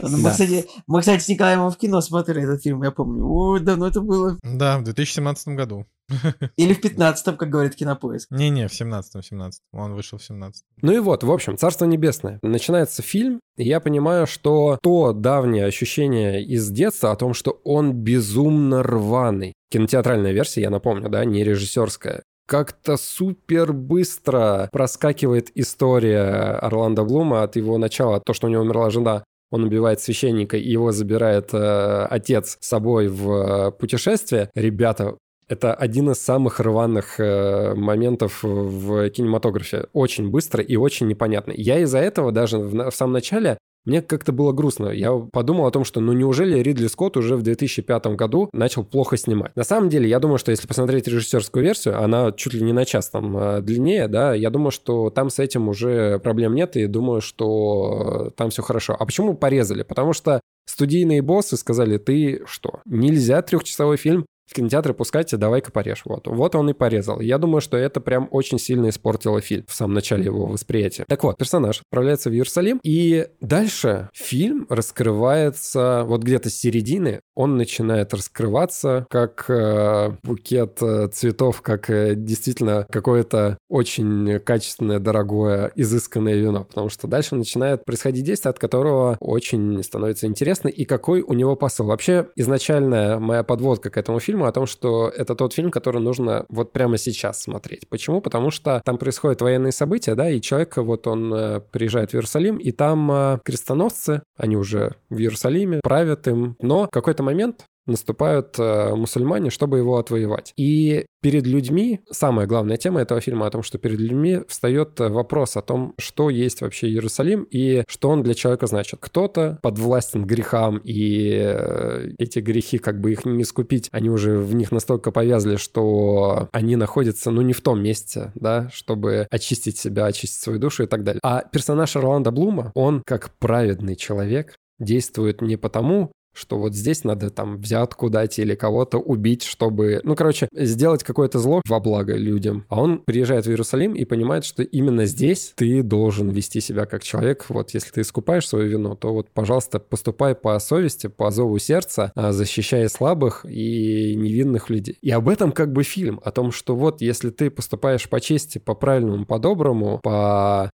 Ну, Мы, кстати, мы, кстати, с Николаем в кино смотрели этот фильм, я помню. Ой, давно это было. Да, в 2017 году. Или в 15-м, как говорит Кинопоиск. Не-не, в 17-м, 17 Он вышел в 17-м. Ну и вот, в общем, «Царство небесное». Начинается фильм, и я понимаю, что то давнее ощущение из детства о том, что он безумно рваный. Кинотеатральная версия, я напомню, да, не режиссерская. Как-то супер быстро проскакивает история Орландо Блума от его начала, то, что у него умерла жена, он убивает священника, и его забирает э, отец с собой в э, путешествие. Ребята, это один из самых рваных э, моментов в кинематографе. Очень быстро и очень непонятно. Я из-за этого даже в, в самом начале мне как-то было грустно. Я подумал о том, что ну неужели Ридли Скотт уже в 2005 году начал плохо снимать? На самом деле, я думаю, что если посмотреть режиссерскую версию, она чуть ли не на час там э, длиннее, да, я думаю, что там с этим уже проблем нет, и думаю, что э, там все хорошо. А почему порезали? Потому что студийные боссы сказали, ты что, нельзя трехчасовой фильм кинотеатры пускайте, давай-ка порежь. Вот. вот он и порезал. Я думаю, что это прям очень сильно испортило фильм в самом начале его восприятия. Так вот, персонаж отправляется в Иерусалим, и дальше фильм раскрывается вот где-то с середины, он начинает раскрываться как э, букет э, цветов, как э, действительно какое-то очень качественное, дорогое, изысканное вино, потому что дальше начинает происходить действие, от которого очень становится интересно, и какой у него посыл. Вообще, изначальная моя подводка к этому фильму о том, что это тот фильм, который нужно вот прямо сейчас смотреть. Почему? Потому что там происходят военные события, да, и человек, вот он э, приезжает в Иерусалим, и там э, крестоносцы, они уже в Иерусалиме, правят им, но в какой-то момент наступают э, мусульмане, чтобы его отвоевать. И перед людьми, самая главная тема этого фильма о том, что перед людьми встает э, вопрос о том, что есть вообще Иерусалим и что он для человека значит. Кто-то подвластен грехам, и э, эти грехи, как бы их не искупить, они уже в них настолько повязли, что они находятся, ну, не в том месте, да, чтобы очистить себя, очистить свою душу и так далее. А персонаж Орландо Блума, он как праведный человек, действует не потому, что вот здесь надо там взятку дать или кого-то убить, чтобы, ну, короче, сделать какое-то зло во благо людям. А он приезжает в Иерусалим и понимает, что именно здесь ты должен вести себя как человек. Вот если ты искупаешь свою вину, то вот, пожалуйста, поступай по совести, по зову сердца, а, защищая слабых и невинных людей. И об этом как бы фильм, о том, что вот если ты поступаешь по чести, по правильному, по доброму, по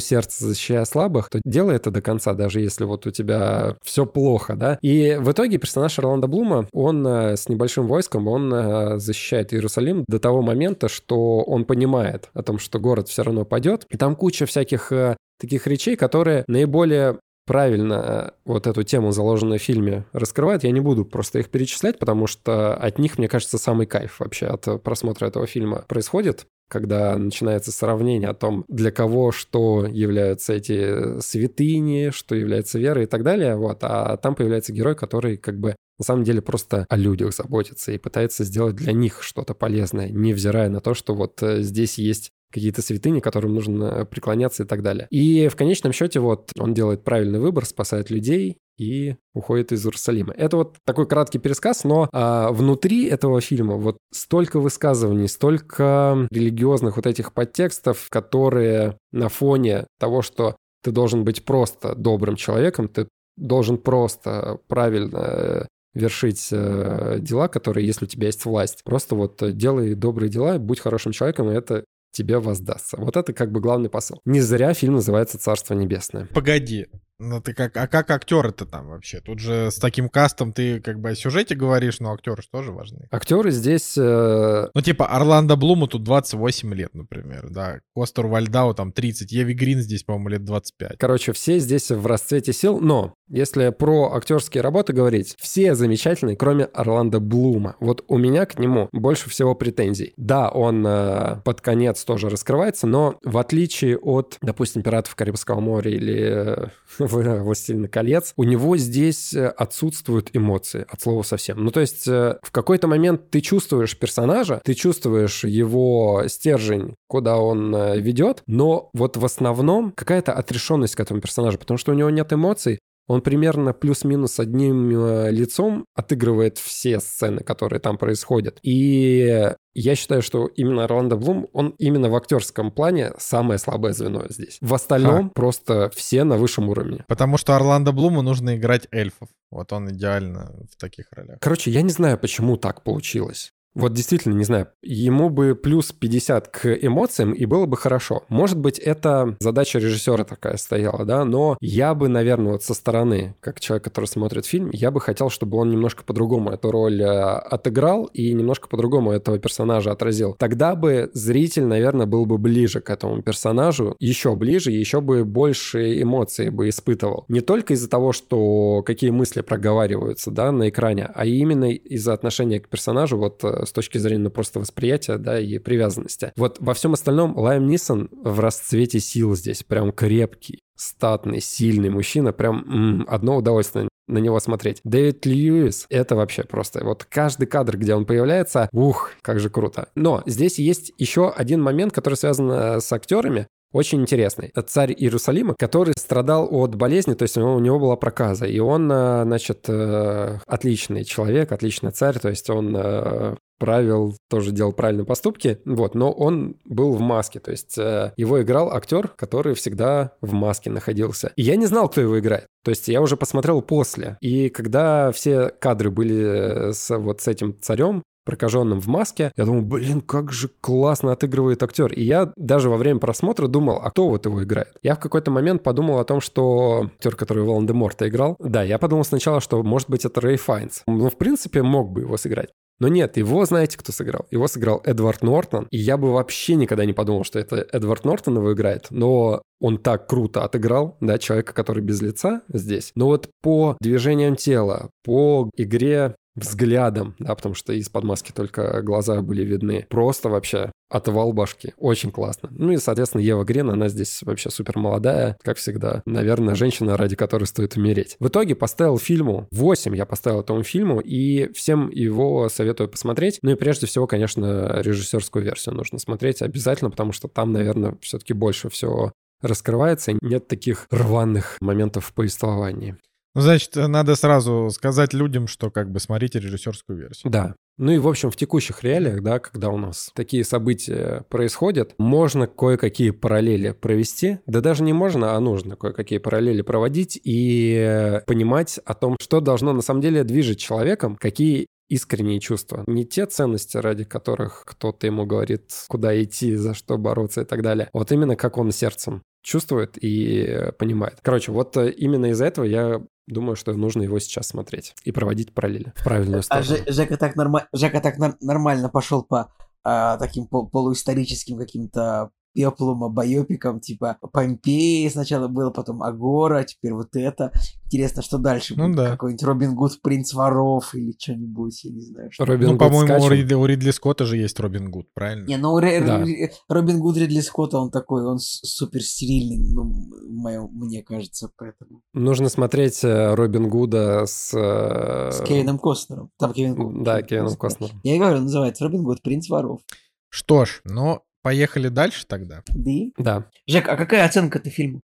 сердца, защищая слабых, то делай это до конца, даже если вот у тебя все плохо, да. И в итоге персонаж Орландо Блума, он э, с небольшим войском, он э, защищает Иерусалим до того момента, что он понимает о том, что город все равно падет. И там куча всяких э, таких речей, которые наиболее правильно вот эту тему, заложенную в фильме, раскрывают. Я не буду просто их перечислять, потому что от них, мне кажется, самый кайф вообще от просмотра этого фильма происходит когда начинается сравнение о том, для кого что являются эти святыни, что является верой и так далее, вот, а там появляется герой, который как бы на самом деле просто о людях заботится и пытается сделать для них что-то полезное, невзирая на то, что вот э, здесь есть какие-то святыни, которым нужно преклоняться и так далее. И в конечном счете вот он делает правильный выбор, спасает людей и уходит из Иерусалима. Это вот такой краткий пересказ, но а, внутри этого фильма вот столько высказываний, столько религиозных вот этих подтекстов, которые на фоне того, что ты должен быть просто добрым человеком, ты должен просто правильно э, вершить э, дела, которые, если у тебя есть власть. Просто вот делай добрые дела, будь хорошим человеком, и это тебе воздастся. Вот это как бы главный посыл. Не зря фильм называется «Царство небесное». Погоди, ну ты как, а как актеры-то там вообще? Тут же с таким кастом ты как бы о сюжете говоришь, но актеры же тоже важны. Актеры здесь... Э... Ну типа Орландо Блуму тут 28 лет, например, да. Костер Вальдау там 30, Еви Грин здесь, по-моему, лет 25. Короче, все здесь в расцвете сил, но если про актерские работы говорить, все замечательные, кроме Орландо Блума. Вот у меня к нему больше всего претензий. Да, он э, под конец тоже раскрывается, но в отличие от, допустим, «Пиратов Карибского моря» или э, «Властелина колец», у него здесь э, отсутствуют эмоции, от слова совсем. Ну, то есть э, в какой-то момент ты чувствуешь персонажа, ты чувствуешь его стержень, куда он э, ведет, но вот в основном какая-то отрешенность к этому персонажу, потому что у него нет эмоций, он примерно плюс-минус одним э, лицом отыгрывает все сцены, которые там происходят. И я считаю, что именно Орландо Блум, он именно в актерском плане самое слабое звено здесь. В остальном Ха. просто все на высшем уровне. Потому что Орландо Блуму нужно играть эльфов. Вот он идеально в таких ролях. Короче, я не знаю, почему так получилось. Вот действительно, не знаю, ему бы плюс 50 к эмоциям, и было бы хорошо. Может быть, это задача режиссера такая стояла, да, но я бы, наверное, вот со стороны, как человек, который смотрит фильм, я бы хотел, чтобы он немножко по-другому эту роль э, отыграл и немножко по-другому этого персонажа отразил. Тогда бы зритель, наверное, был бы ближе к этому персонажу, еще ближе, еще бы больше эмоций бы испытывал. Не только из-за того, что какие мысли проговариваются, да, на экране, а именно из-за отношения к персонажу, вот э, с точки зрения ну, просто восприятия, да, и привязанности. Вот во всем остальном Лайм Нисон в расцвете сил здесь, прям крепкий, статный, сильный мужчина, прям м-м, одно удовольствие на него смотреть. Дэвид Льюис — это вообще просто... Вот каждый кадр, где он появляется, ух, как же круто. Но здесь есть еще один момент, который связан э, с актерами очень интересный. Это царь Иерусалима, который страдал от болезни, то есть у него, была проказа. И он, э, значит, э, отличный человек, отличный царь, то есть он э, правил, тоже делал правильные поступки, вот, но он был в маске, то есть его играл актер, который всегда в маске находился. И я не знал, кто его играет. То есть я уже посмотрел после. И когда все кадры были с вот с этим царем, прокаженным в маске. Я думал, блин, как же классно отыгрывает актер. И я даже во время просмотра думал, а кто вот его играет? Я в какой-то момент подумал о том, что актер, который Волан-де-Морта играл, да, я подумал сначала, что, может быть, это Рэй Файнс. Ну, в принципе, мог бы его сыграть. Но нет, его знаете, кто сыграл? Его сыграл Эдвард Нортон. И я бы вообще никогда не подумал, что это Эдвард Нортон его играет. Но он так круто отыграл, да, человека, который без лица здесь. Но вот по движениям тела, по игре взглядом, да, потому что из-под маски только глаза были видны. Просто вообще отвал башки. Очень классно. Ну и, соответственно, Ева Грин, она здесь вообще супер молодая, как всегда. Наверное, женщина, ради которой стоит умереть. В итоге поставил фильму 8, я поставил этому фильму, и всем его советую посмотреть. Ну и прежде всего, конечно, режиссерскую версию нужно смотреть обязательно, потому что там, наверное, все-таки больше всего раскрывается, нет таких рваных моментов в повествовании. Ну, значит, надо сразу сказать людям, что как бы смотрите режиссерскую версию. Да. Ну и, в общем, в текущих реалиях, да, когда у нас такие события происходят, можно кое-какие параллели провести. Да даже не можно, а нужно кое-какие параллели проводить и понимать о том, что должно на самом деле движет человеком, какие искренние чувства. Не те ценности, ради которых кто-то ему говорит, куда идти, за что бороться и так далее. Вот именно как он сердцем чувствует и понимает. Короче, вот именно из-за этого я Думаю, что нужно его сейчас смотреть и проводить параллели в правильную а сторону. А Жека так, норма... Жека так нормально пошел по а, таким пол полуисторическим каким-то пеплумам, байопикам, типа Помпеи сначала было, потом Агора, теперь вот это. Интересно, что дальше Ну будет? да. Какой-нибудь Робин Гуд, Принц воров или что-нибудь, я не знаю. Что. Робин Ну, Гуд по-моему, у. Ридли, у Ридли Скотта же есть Робин Гуд, правильно? Не, ну Ре- Да. Робин Гуд Ридли Скотта, он такой, он супер стерильный, ну, в моем- мне кажется, поэтому. Нужно смотреть э, Робин Гуда с... э, С Кевином Костнером. Там Кевин Ко- Да, Кевином Костнером. Я и говорю, называется Робин Гуд, Принц воров. Что ж, ну, поехали дальше тогда. Да? Да. Жек, а какая оценка ты фильму?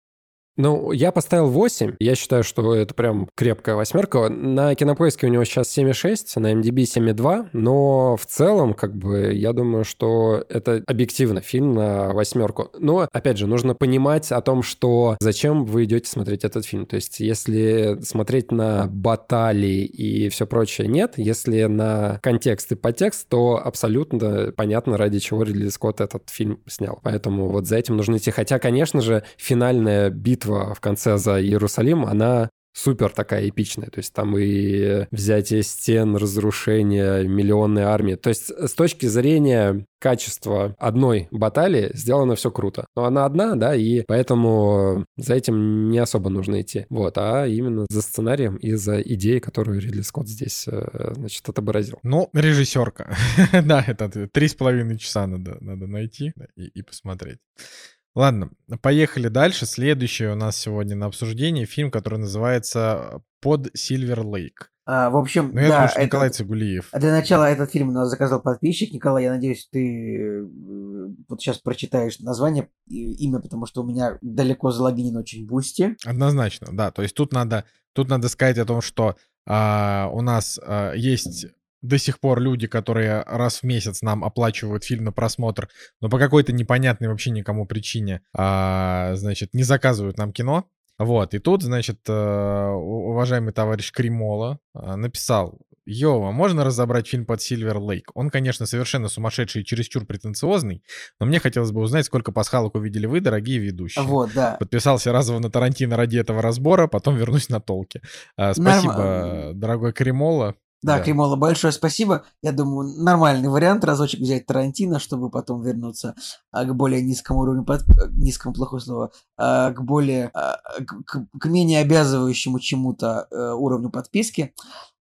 Ну, я поставил 8. Я считаю, что это прям крепкая восьмерка. На кинопоиске у него сейчас 7,6, на MDB 7,2. Но в целом, как бы, я думаю, что это объективно фильм на восьмерку. Но, опять же, нужно понимать о том, что зачем вы идете смотреть этот фильм. То есть, если смотреть на баталии и все прочее, нет. Если на контекст и подтекст, то абсолютно понятно, ради чего Ридли Скотт этот фильм снял. Поэтому вот за этим нужно идти. Хотя, конечно же, финальная битва в конце за Иерусалим, она супер такая эпичная. То есть там и взятие стен, разрушение миллионной армии. То есть с точки зрения качества одной баталии сделано все круто. Но она одна, да, и поэтому за этим не особо нужно идти. Вот, а именно за сценарием и за идеей, которую Ридли Скотт здесь, э, значит, отобразил. Ну, режиссерка. да, это три с половиной часа надо, надо найти и посмотреть. Ладно, поехали дальше. Следующий у нас сегодня на обсуждении фильм, который называется «Под Сильвер Лейк». А, в общем, Ну, я да, думаю, что это- Николай Цигулиев. Для начала этот фильм у нас заказал подписчик. Николай, я надеюсь, ты э, вот сейчас прочитаешь название, и имя, потому что у меня далеко залогинен очень Бусти. Однозначно, да. То есть тут надо, тут надо сказать о том, что а, у нас а, есть до сих пор люди, которые раз в месяц нам оплачивают фильм на просмотр, но по какой-то непонятной вообще никому причине, а, значит, не заказывают нам кино. Вот, и тут, значит, э, уважаемый товарищ Кремола а, написал, Йова, можно разобрать фильм под Сильвер Лейк? Он, конечно, совершенно сумасшедший и чересчур претенциозный, но мне хотелось бы узнать, сколько пасхалок увидели вы, дорогие ведущие. Вот, да. Подписался разово на Тарантино ради этого разбора, потом вернусь на толке. А, Спасибо, Норма- дорогой Кремола. Да, Да. Кремола, большое спасибо. Я думаю, нормальный вариант разочек взять Тарантино, чтобы потом вернуться а, к более низкому уровню, под... э, низкому плохое слово, а, к более, а, к, к- к менее обязывающему чему-то э, уровню подписки.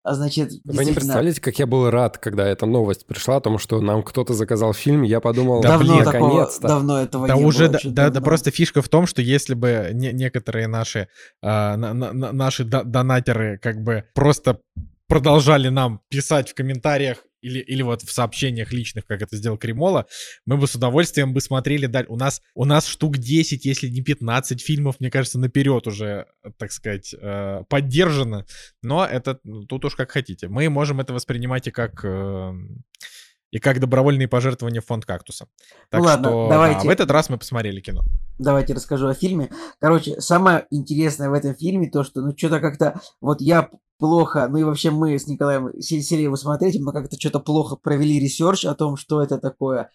А значит, Вы не действительно, представляете, как я был рад, когда эта новость пришла о том, что нам кто-то заказал фильм. Я подумал, Да, давно, блин, такого, наконец-то. давно этого Да не уже, было. да, да, да просто фишка в том, что если бы не- некоторые наши, а, на- на- на- наши до- донатеры как бы просто продолжали нам писать в комментариях или, или вот в сообщениях личных, как это сделал Кремола, мы бы с удовольствием бы смотрели дальше. У нас, у нас штук 10, если не 15 фильмов, мне кажется, наперед уже, так сказать, э, поддержано. Но это ну, тут уж как хотите. Мы можем это воспринимать и как... э, и как добровольные пожертвования в фонд кактуса. Так Ну ладно, что давайте. да, в этот раз мы посмотрели кино. Давайте расскажу о фильме. Короче, самое интересное в этом фильме то, что, ну, что-то как-то, вот я плохо, ну и вообще мы с Николаем сели, его смотреть, мы как-то что-то плохо провели research о том, что это такое.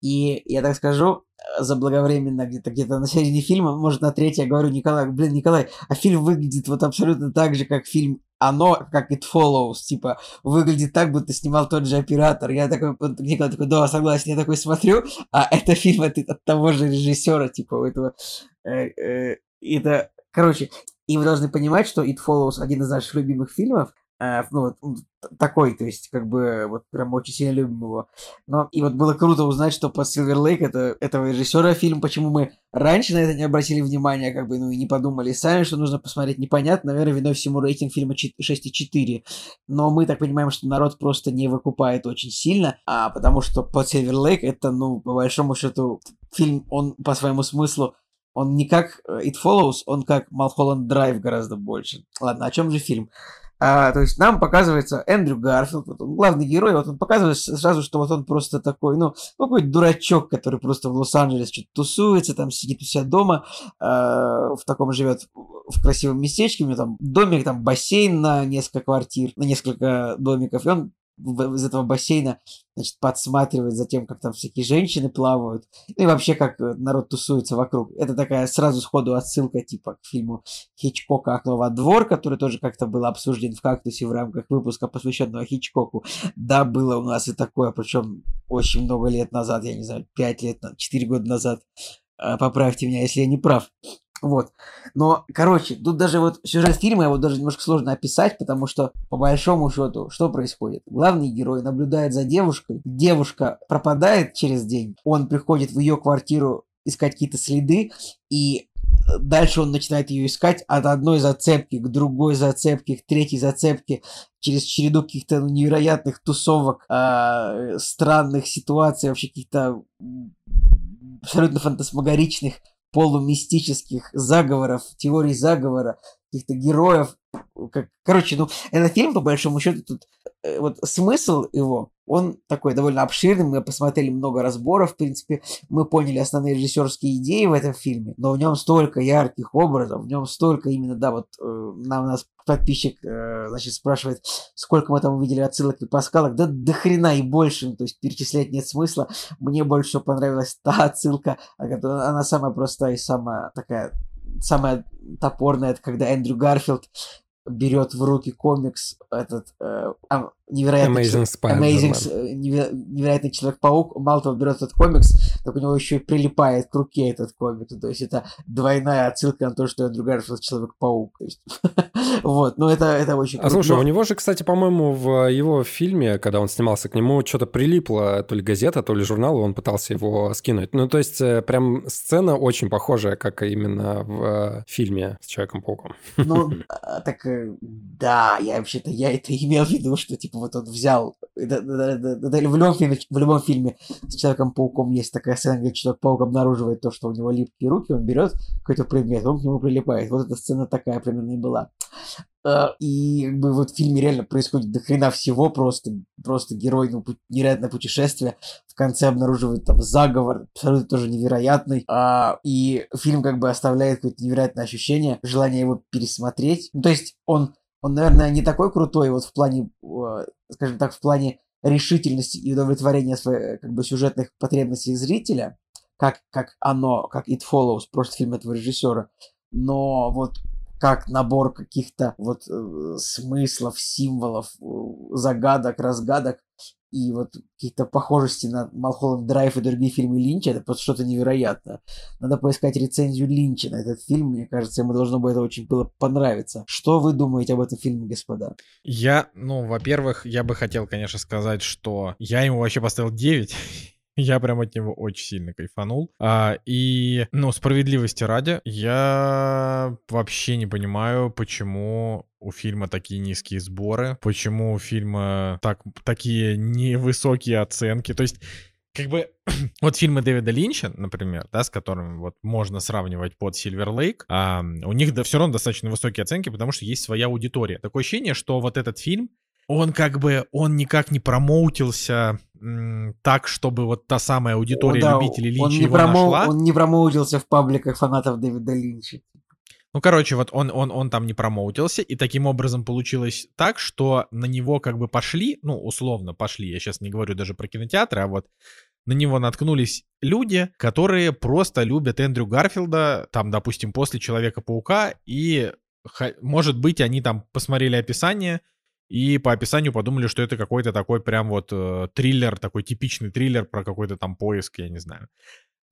И я так скажу, э, заблаговременно где-то где-то на середине фильма, может на третьей, я говорю, Николай, блин, Николай, а фильм выглядит вот абсолютно так же, как фильм оно, как It Follows, типа, выглядит так, будто снимал тот же оператор. Я такой, Николай такой, да, согласен, я такой смотрю, а это фильм от, от того же режиссера, типа, у этого. э, э, это, короче, и вы должны понимать, что It Follows один из наших любимых фильмов. Э, ну, вот такой, то есть, как бы, вот прям очень сильно любим его. Но и вот было круто узнать, что под Silver Lake это этого режиссера фильм, почему мы раньше на это не обратили внимания, как бы, ну и не подумали сами, что нужно посмотреть, непонятно. Наверное, виной всему рейтинг фильма чет- 6,4. Но мы так понимаем, что народ просто не выкупает очень сильно, а потому что под Silver Lake это, ну, по большому счету, фильм, он по своему смыслу он не как э, It Follows, он как Малхолланд Драйв гораздо больше. Ладно, о чем же фильм? А, то есть нам показывается Эндрю Гарфилд, вот он главный герой, вот он показывает сразу, что вот он просто такой, ну, ну, какой дурачок, который просто в Лос-Анджелес что-то тусуется, там сидит у себя дома, э, в таком живет в красивом местечке, у него там домик, там бассейн на несколько квартир, на несколько домиков, и он из этого бассейна, значит, подсматривает за тем, как там всякие женщины плавают, ну и вообще, как э, народ тусуется вокруг. Это такая сразу сходу отсылка, типа, к фильму Хичкока «Окно во двор», который тоже как-то был обсужден в «Кактусе» в рамках выпуска, посвященного Хичкоку. Да, было у нас и такое, причем очень много лет назад, я не знаю, 5 лет, 4 года назад. А, поправьте меня, если я не прав. Вот. Но, короче, тут даже вот сюжет фильма его даже немножко сложно описать, потому что, по большому счету, что происходит? Главный герой наблюдает за девушкой, девушка пропадает через день, он приходит в ее квартиру искать какие-то следы, и дальше он начинает ее искать от одной зацепки к другой зацепке, к третьей зацепке, через череду каких-то невероятных тусовок, э, странных ситуаций, вообще каких-то абсолютно фантасмагоричных полумистических заговоров, теорий заговора, каких-то героев. Как... Короче, ну, этот фильм, по большому счету, тут э, вот смысл его, он такой довольно обширный, мы посмотрели много разборов, в принципе, мы поняли основные режиссерские идеи в этом фильме, но в нем столько ярких образов, в нем столько именно, да, вот э, нам нас подписчик, э, значит, спрашивает, сколько мы там увидели отсылок и паскалок, да до хрена и больше, ну, то есть перечислять нет смысла, мне больше всего понравилась та отсылка, она самая простая и самая такая самая топорная, это когда Эндрю Гарфилд берет в руки комикс этот э, невероятный, Amazing, человек, Amazing невероятный Человек-паук, мало того, берет этот комикс, так у него еще и прилипает к руке этот комикс, то есть это двойная отсылка на то, что Эндрю Гарфилд Человек-паук, вот, но это, это очень А слушай, у него же, кстати, по-моему, в его фильме, когда он снимался, к нему что-то прилипло, то ли газета, то ли журнал, и он пытался его скинуть, ну, то есть э, прям сцена очень похожая, как именно в фильме с Человеком-пауком. Ну, а, так, э, да, я вообще-то, я это имел в виду, что, типа, типа вот он взял, в, любом фильме, в любом фильме с Человеком-пауком есть такая сцена, где Человек-паук обнаруживает то, что у него липкие руки, он берет какой-то предмет, он к нему прилипает. Вот эта сцена такая примерно и была. А, и как бы вот в фильме реально происходит до хрена всего, просто, просто герой, ну, невероятное путешествие, в конце обнаруживает там заговор, абсолютно тоже невероятный, а, и фильм как бы оставляет какое-то невероятное ощущение, желание его пересмотреть. Ну, то есть он он, наверное, не такой крутой вот в плане, скажем так, в плане решительности и удовлетворения своих как бы сюжетных потребностей зрителя, как, как оно, как It Follows, просто фильм этого режиссера. Но вот как набор каких-то вот э, смыслов, символов, э, загадок, разгадок и вот каких-то похожестей на Малхолланд Драйв и другие фильмы Линча, это просто что-то невероятное. Надо поискать рецензию Линча на этот фильм, мне кажется, ему должно бы это очень было понравиться. Что вы думаете об этом фильме, господа? Я, ну, во-первых, я бы хотел, конечно, сказать, что я ему вообще поставил 9. Я прям от него очень сильно кайфанул. А, и, ну, справедливости ради, я вообще не понимаю, почему у фильма такие низкие сборы, почему у фильма так, такие невысокие оценки. То есть как бы вот фильмы Дэвида Линча, например, да, с которыми вот можно сравнивать под Silver Lake, а, у них да, все равно достаточно высокие оценки, потому что есть своя аудитория. Такое ощущение, что вот этот фильм, он как бы, он никак не промоутился так, чтобы вот та самая аудитория О, да, любителей Линча он не его промо... нашла. Он не промоутился в пабликах фанатов Дэвида Линча. Ну, короче, вот он, он, он там не промоутился, и таким образом получилось так, что на него как бы пошли, ну, условно пошли, я сейчас не говорю даже про кинотеатры, а вот на него наткнулись люди, которые просто любят Эндрю Гарфилда, там, допустим, после Человека-паука, и, может быть, они там посмотрели описание, и по описанию подумали, что это какой-то такой прям вот э, триллер, такой типичный триллер про какой-то там поиск, я не знаю.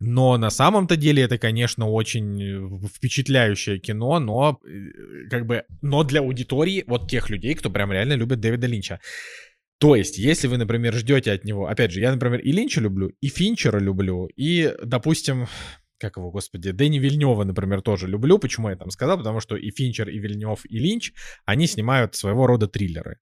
Но на самом-то деле это, конечно, очень э, впечатляющее кино, но э, как бы, но для аудитории вот тех людей, кто прям реально любит Дэвида Линча. То есть, если вы, например, ждете от него, опять же, я, например, и Линча люблю, и Финчера люблю, и, допустим, как его, господи, Дэнни Вильнева, например, тоже люблю. Почему я там сказал? Потому что и Финчер, и Вильнев, и Линч, они снимают своего рода триллеры.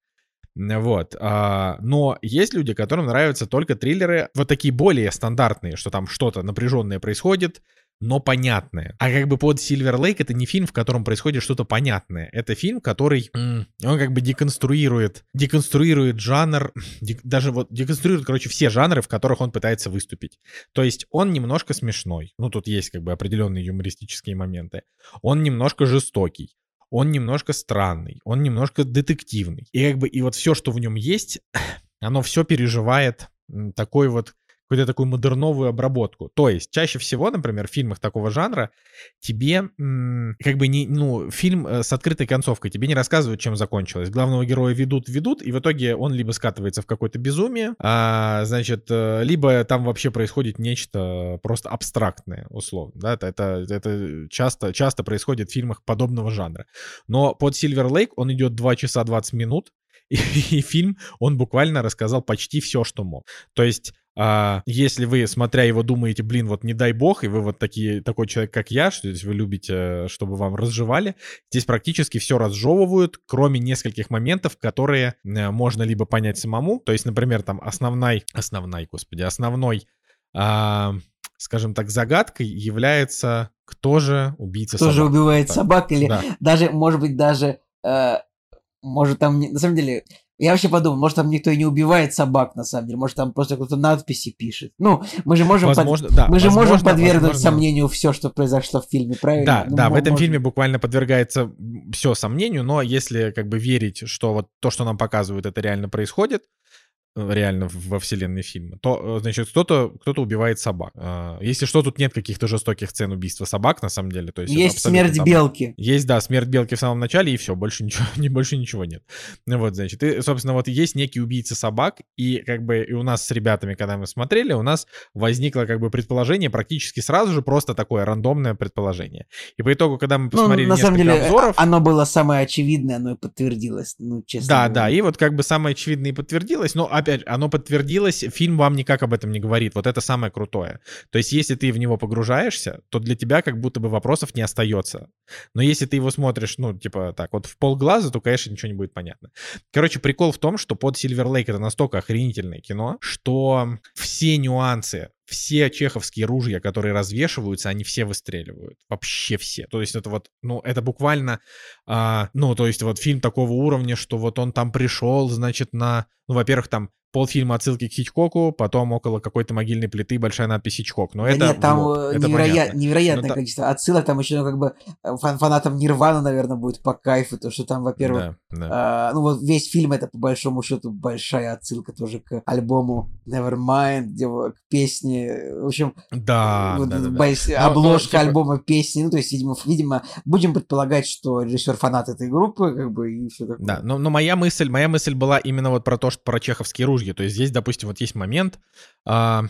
Вот. А, но есть люди, которым нравятся только триллеры вот такие более стандартные, что там что-то напряженное происходит, но понятное. А как бы под Silver Lake это не фильм, в котором происходит что-то понятное. Это фильм, который, он как бы деконструирует, деконструирует жанр, даже вот деконструирует, короче, все жанры, в которых он пытается выступить. То есть он немножко смешной. Ну, тут есть как бы определенные юмористические моменты. Он немножко жестокий он немножко странный, он немножко детективный. И как бы, и вот все, что в нем есть, оно все переживает такой вот какую-то такую модерновую обработку. То есть чаще всего, например, в фильмах такого жанра тебе как бы не, ну, фильм э, с открытой концовкой, тебе не рассказывают, чем закончилось. Главного героя ведут, ведут, и в итоге он либо скатывается в какое-то безумие, а, значит, э, либо там вообще происходит нечто просто абстрактное, условно. Да? Это, это, это часто, часто происходит в фильмах подобного жанра. Но под Silver Lake он идет 2 часа 20 минут, и, и фильм, он буквально рассказал почти все, что мог. То есть а если вы, смотря его, думаете, блин, вот не дай бог, и вы вот такие, такой человек, как я, что здесь вы любите, чтобы вам разжевали, здесь практически все разжевывают, кроме нескольких моментов, которые э, можно либо понять самому, то есть, например, там основной, основной, господи, основной, а, скажем так, загадкой является, кто же убийца кто собак. Кто же убивает собак, или да. даже, может быть, даже... Э, может, там, на самом деле, я вообще подумал, может, там никто и не убивает собак, на самом деле. Может, там просто кто-то надписи пишет. Ну, мы же можем, возможно, под... да, мы же возможно, можем подвергнуть возможно. сомнению все, что произошло в фильме, правильно? Да, ну, да, в этом можно... фильме буквально подвергается все сомнению, но если как бы верить, что вот то, что нам показывают, это реально происходит, реально во вселенной фильма, то, значит, кто-то кто убивает собак. А, если что, тут нет каких-то жестоких сцен убийства собак, на самом деле. То есть, есть смерть там... белки. Есть, да, смерть белки в самом начале, и все, больше ничего, не, больше ничего нет. Ну вот, значит, и, собственно, вот есть некий убийца собак, и как бы и у нас с ребятами, когда мы смотрели, у нас возникло как бы предположение практически сразу же, просто такое рандомное предположение. И по итогу, когда мы посмотрели ну, на самом деле, обзоров... оно было самое очевидное, оно и подтвердилось, ну, честно Да, говоря. да, и вот как бы самое очевидное и подтвердилось, но опять, оно подтвердилось, фильм вам никак об этом не говорит, вот это самое крутое. То есть, если ты в него погружаешься, то для тебя как будто бы вопросов не остается. Но если ты его смотришь, ну, типа так, вот в полглаза, то, конечно, ничего не будет понятно. Короче, прикол в том, что под Silver Lake это настолько охренительное кино, что все нюансы все чеховские ружья, которые развешиваются, они все выстреливают. Вообще все. То есть это вот, ну, это буквально, а, ну, то есть вот фильм такого уровня, что вот он там пришел, значит, на, ну, во-первых, там полфильма отсылки к Хичкоку, потом около какой-то могильной плиты большая надпись Хичкок. Но да это нет, там вот, это невероят, понятно. невероятное Ну, количество отсылок, там еще, ну, как бы, фан фанатам Нирвана, наверное, будет по кайфу, то, что там, во-первых, Да, да. а, ну, вот весь фильм это, по большому счету, большая отсылка тоже к альбому Nevermind, где к песне, в общем, Да, вот да, да, да. больш- Но- но, обложка типа- альбома песни, ну, то есть, видимо, видимо, будем предполагать, что режиссер фанат этой группы, как бы, и все такое. Да, но, но моя мысль, моя мысль была именно вот про то, что про чеховские ружья. То есть здесь, допустим, вот есть момент, а,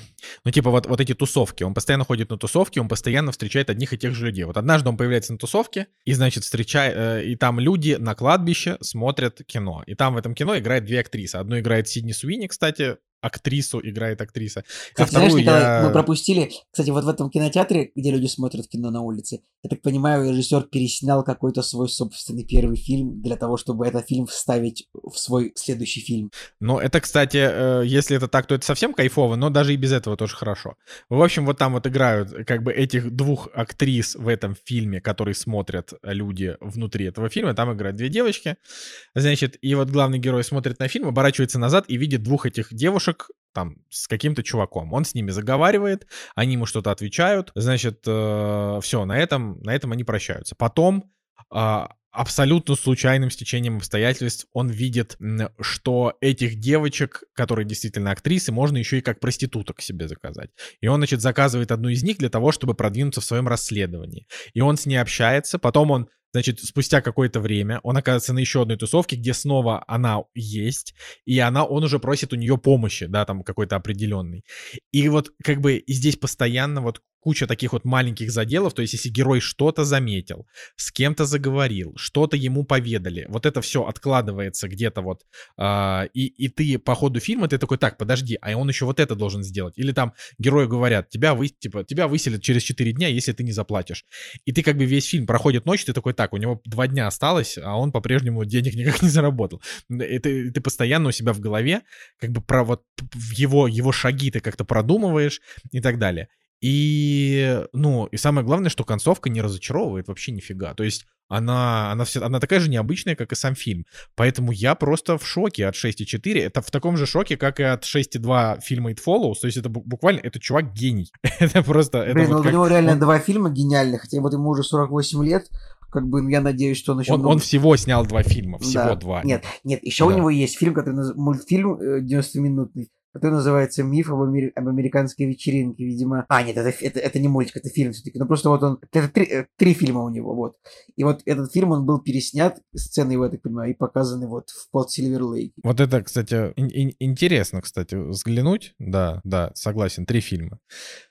ну типа вот, вот эти тусовки. Он постоянно ходит на тусовки, он постоянно встречает одних и тех же людей. Вот однажды он появляется на тусовке, и, значит, встречает, э, и там люди на кладбище смотрят кино. И там в этом кино играет две актрисы. Одну играет Сидни Суини, кстати, актрису играет актриса. Кстати, а вторую знаешь, Николай, я... мы пропустили, кстати, вот в этом кинотеатре, где люди смотрят кино на улице, я так понимаю, режиссер переснял какой-то свой собственный первый фильм для того, чтобы этот фильм вставить в свой следующий фильм. Ну, это, кстати, э, если это так, то это совсем кайфово, но даже и без этого тоже хорошо. В общем, вот там вот играют как бы этих двух актрис в этом фильме, которые смотрят люди внутри этого фильма. Там играют две девочки. Значит, и вот главный герой смотрит на фильм, оборачивается назад и видит двух этих девушек там с каким-то чуваком. Он с ними заговаривает, они ему что-то отвечают. Значит, э, все, на этом, на этом они прощаются. Потом э, абсолютно случайным стечением обстоятельств он видит, что этих девочек, которые действительно актрисы, можно еще и как проституток себе заказать. И он, значит, заказывает одну из них для того, чтобы продвинуться в своем расследовании. И он с ней общается, потом он Значит, спустя какое-то время он оказывается на еще одной тусовке, где снова она есть, и она, он уже просит у нее помощи, да, там какой-то определенный. И вот как бы здесь постоянно вот куча таких вот маленьких заделов, то есть если герой что-то заметил, с кем-то заговорил, что-то ему поведали, вот это все откладывается где-то вот, э, и, и ты по ходу фильма, ты такой, так, подожди, а он еще вот это должен сделать. Или там герою говорят, тебя, вы, типа, тебя выселят через 4 дня, если ты не заплатишь. И ты как бы весь фильм проходит ночь, ты такой, так, у него два дня осталось, а он по-прежнему денег никак не заработал. И ты, ты постоянно у себя в голове как бы про вот его, его шаги ты как-то продумываешь и так далее. И, ну, и самое главное, что концовка не разочаровывает вообще нифига. То есть она, она, вся, она такая же необычная, как и сам фильм. Поэтому я просто в шоке от 6.4. Это в таком же шоке, как и от 6.2 фильма It Follows. То есть это буквально, это чувак гений. это просто... Это Блин, вот ну, как... у него реально он... два фильма гениальных, хотя вот ему уже 48 лет, как бы я надеюсь, что он еще... Он, много- он всего снял два фильма, всего Да. два. Нет, нет, еще у Да. него есть фильм, который наз- мультфильм э, 90-минутный, который называется «Миф об, амери- об американской вечеринке», видимо. А, нет, это, это, это не мультик, это фильм все-таки. Ну, просто вот он... Это три, э, три фильма у него, вот. И вот этот фильм, он был переснят, сцены его, я так понимаю, и показаны вот в под Сильвер Лейк. Вот это, кстати, ин- ин- интересно, кстати, взглянуть. Да, да, согласен, три фильма.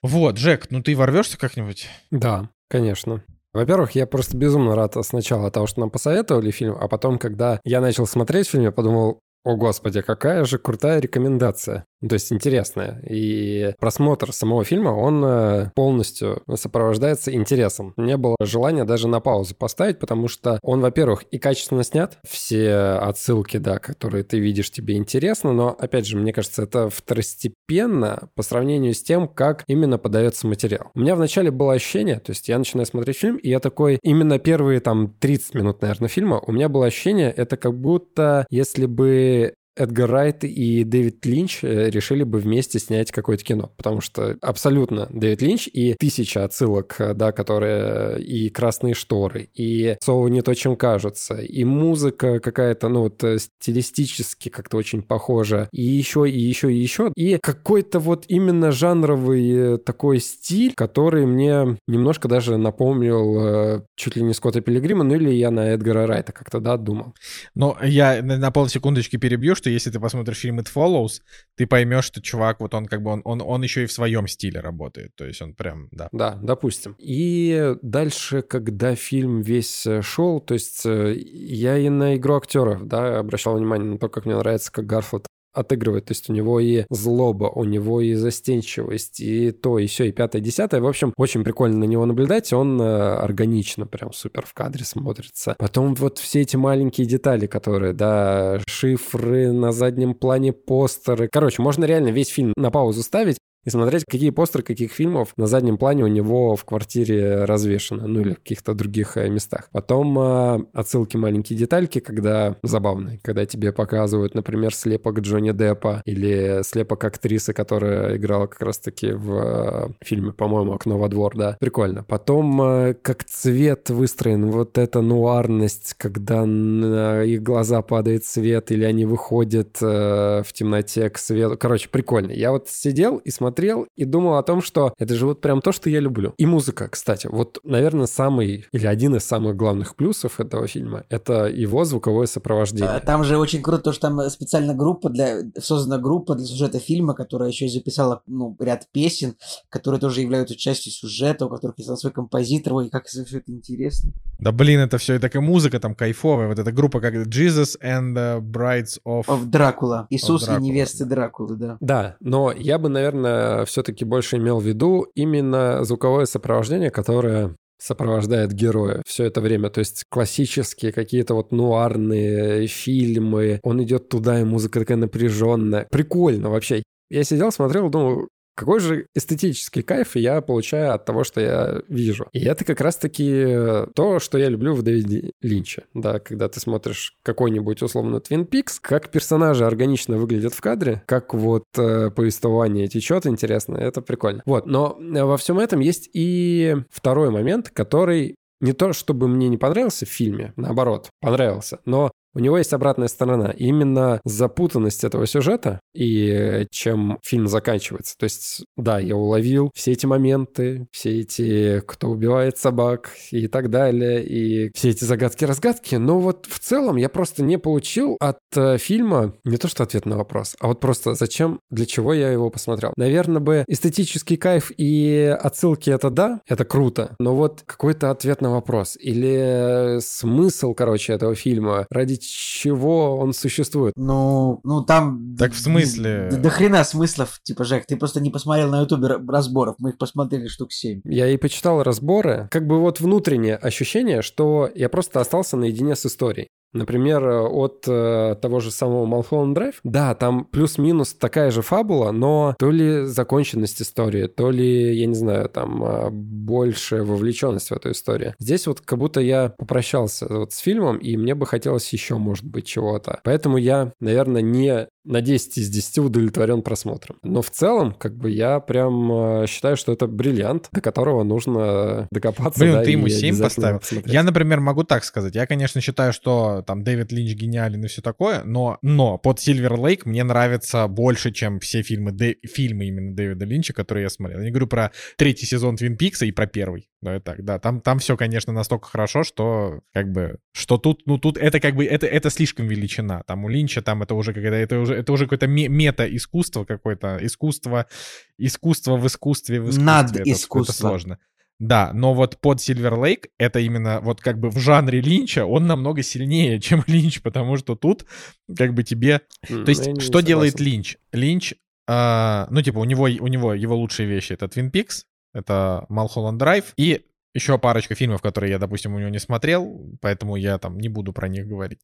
Вот, Джек, ну ты ворвешься как-нибудь? Да, конечно. Во-первых, я просто безумно рад сначала того, что нам посоветовали фильм, а потом, когда я начал смотреть фильм, я подумал, о господи, какая же крутая рекомендация. То есть интересная. И просмотр самого фильма, он э, полностью сопровождается интересом. Не было желания даже на паузу поставить, потому что он, во-первых, и качественно снят. Все отсылки, да, которые ты видишь, тебе интересно, но, опять же, мне кажется, это второстепенно по сравнению с тем, как именно подается материал. У меня вначале было ощущение, то есть я начинаю смотреть фильм, и я такой, именно первые там 30 минут, наверное, фильма, у меня было ощущение, это как будто если бы que Эдгар Райт и Дэвид Линч э, решили бы вместе снять какое-то кино, потому что абсолютно Дэвид Линч и тысяча отсылок, э, да, которые и «Красные шторы», и «Совы не то, чем кажутся», и музыка какая-то, ну вот э, стилистически как-то очень похожа, и еще, и еще, и еще, и какой-то вот именно жанровый э, такой стиль, который мне немножко даже напомнил э, чуть ли не Скотта Пилигрима, ну или я на Эдгара Райта как-то, да, думал. Но я на, на полсекундочки перебью, что если ты посмотришь фильм It Follows, ты поймешь, что чувак, вот он как бы, он, он, он еще и в своем стиле работает. То есть он прям, да. Да, допустим. И дальше, когда фильм весь э, шел, то есть э, я и на игру актеров, да, обращал внимание на то, как мне нравится, как Гарфилд отыгрывает. То есть у него и злоба, у него и застенчивость, и то, и все, и пятое, десятое. В общем, очень прикольно на него наблюдать. Он э, органично, прям супер в кадре смотрится. Потом вот все эти маленькие детали, которые, да, шифры на заднем плане, постеры. Короче, можно реально весь фильм на паузу ставить и смотреть, какие постеры каких фильмов на заднем плане у него в квартире развешаны, ну или в каких-то других э, местах. Потом э, отсылки, маленькие детальки, когда забавные, когда тебе показывают, например, слепок Джонни Деппа или слепок актрисы, которая играла как раз-таки в э, фильме, по-моему, «Окно во двор», да. Прикольно. Потом, э, как цвет выстроен, вот эта нуарность, когда на их глаза падает свет, или они выходят э, в темноте к свету. Короче, прикольно. Я вот сидел и смотрел, и думал о том, что это же вот прям то, что я люблю. И музыка, кстати. Вот, наверное, самый или один из самых главных плюсов этого фильма — это его звуковое сопровождение. А, Там же очень круто, то, что там э, специально группа для создана группа для сюжета фильма, которая еще и записала ну, ряд песен, которые тоже являются частью сюжета, у которых есть свой композитор, ой, как все это интересно. Да блин, это все, и такая музыка там кайфовая. Вот эта группа как Jesus and the Brides of... Of Дракула. Иисус Дракула, и невесты. Дракулы, да. Да, но я бы, наверное, все-таки больше имел в виду именно звуковое сопровождение, которое сопровождает героя все это время. То есть классические какие-то вот нуарные фильмы. Он идет туда, и музыка такая напряженная. Прикольно вообще. Я сидел, смотрел, думал, какой же эстетический кайф я получаю от того, что я вижу. И это как раз-таки то, что я люблю в Дэвиде Линче. Да, когда ты смотришь какой-нибудь условно Twin Peaks, как персонажи органично выглядят в кадре, как вот э, повествование течет интересно, это прикольно. Вот, но э, во всем этом есть и второй момент, который не то, чтобы мне не понравился в фильме, наоборот, понравился, но у него есть обратная сторона. Именно запутанность этого сюжета и э, чем фильм заканчивается. То есть, да, я уловил все эти моменты, все эти, кто убивает собак и так далее, и все эти загадки-разгадки, но вот в целом я просто не получил от э, фильма не то что ответ на вопрос, а вот просто зачем, для чего я его посмотрел. Наверное, бы эстетический кайф и отсылки это да, это круто, но вот какой-то ответ на вопрос или э, смысл, короче, этого фильма, ради чего он существует. Ну, ну там... Так в смысле? До, до хрена смыслов, типа, Жек, ты просто не посмотрел на ютубе разборов, мы их посмотрели штук 7. Я и почитал разборы, как бы вот внутреннее ощущение, что я просто остался наедине с историей. Например, от э, того же самого Малхолланд Драйв. Да, там плюс-минус такая же фабула, но то ли законченность истории, то ли, я не знаю, там э, большая вовлеченность в эту историю. Здесь вот как будто я попрощался вот с фильмом, и мне бы хотелось еще, может быть, чего-то. Поэтому я, наверное, не на 10 из 10 удовлетворен просмотром. Но в целом, как бы я прям э, считаю, что это бриллиант, до которого нужно докопаться. Блин, да, ты ему и 7 обязательно поставил. посмотреть. Я, например, могу так сказать. Я, конечно, считаю, что там Дэвид Линч гениален и все такое, но, но под Silver Lake мне нравится больше, чем все фильмы, Дэ- фильмы именно Дэвида Линча, которые я смотрел. Я не говорю про третий сезон Твин Пикса и про первый. Да, так, да. Там, там все, конечно, настолько хорошо, что как бы, что тут, ну тут это как бы, это, это слишком величина. Там у Линча там это уже какая-то, это уже, это уже какое-то ме- мета-искусство какое-то, искусство, искусство в искусстве в искусстве. Над Это искусство. сложно. Да, но вот под Silver Lake это именно вот как бы в жанре Линча он намного сильнее, чем Линч, потому что тут как бы тебе... То есть что делает. Линч? Линч, а, ну типа у него, у него его лучшие вещи это Twin Peaks, это Mulholland Drive и еще парочка фильмов, которые я, допустим, у него не смотрел, поэтому я там не буду про них говорить.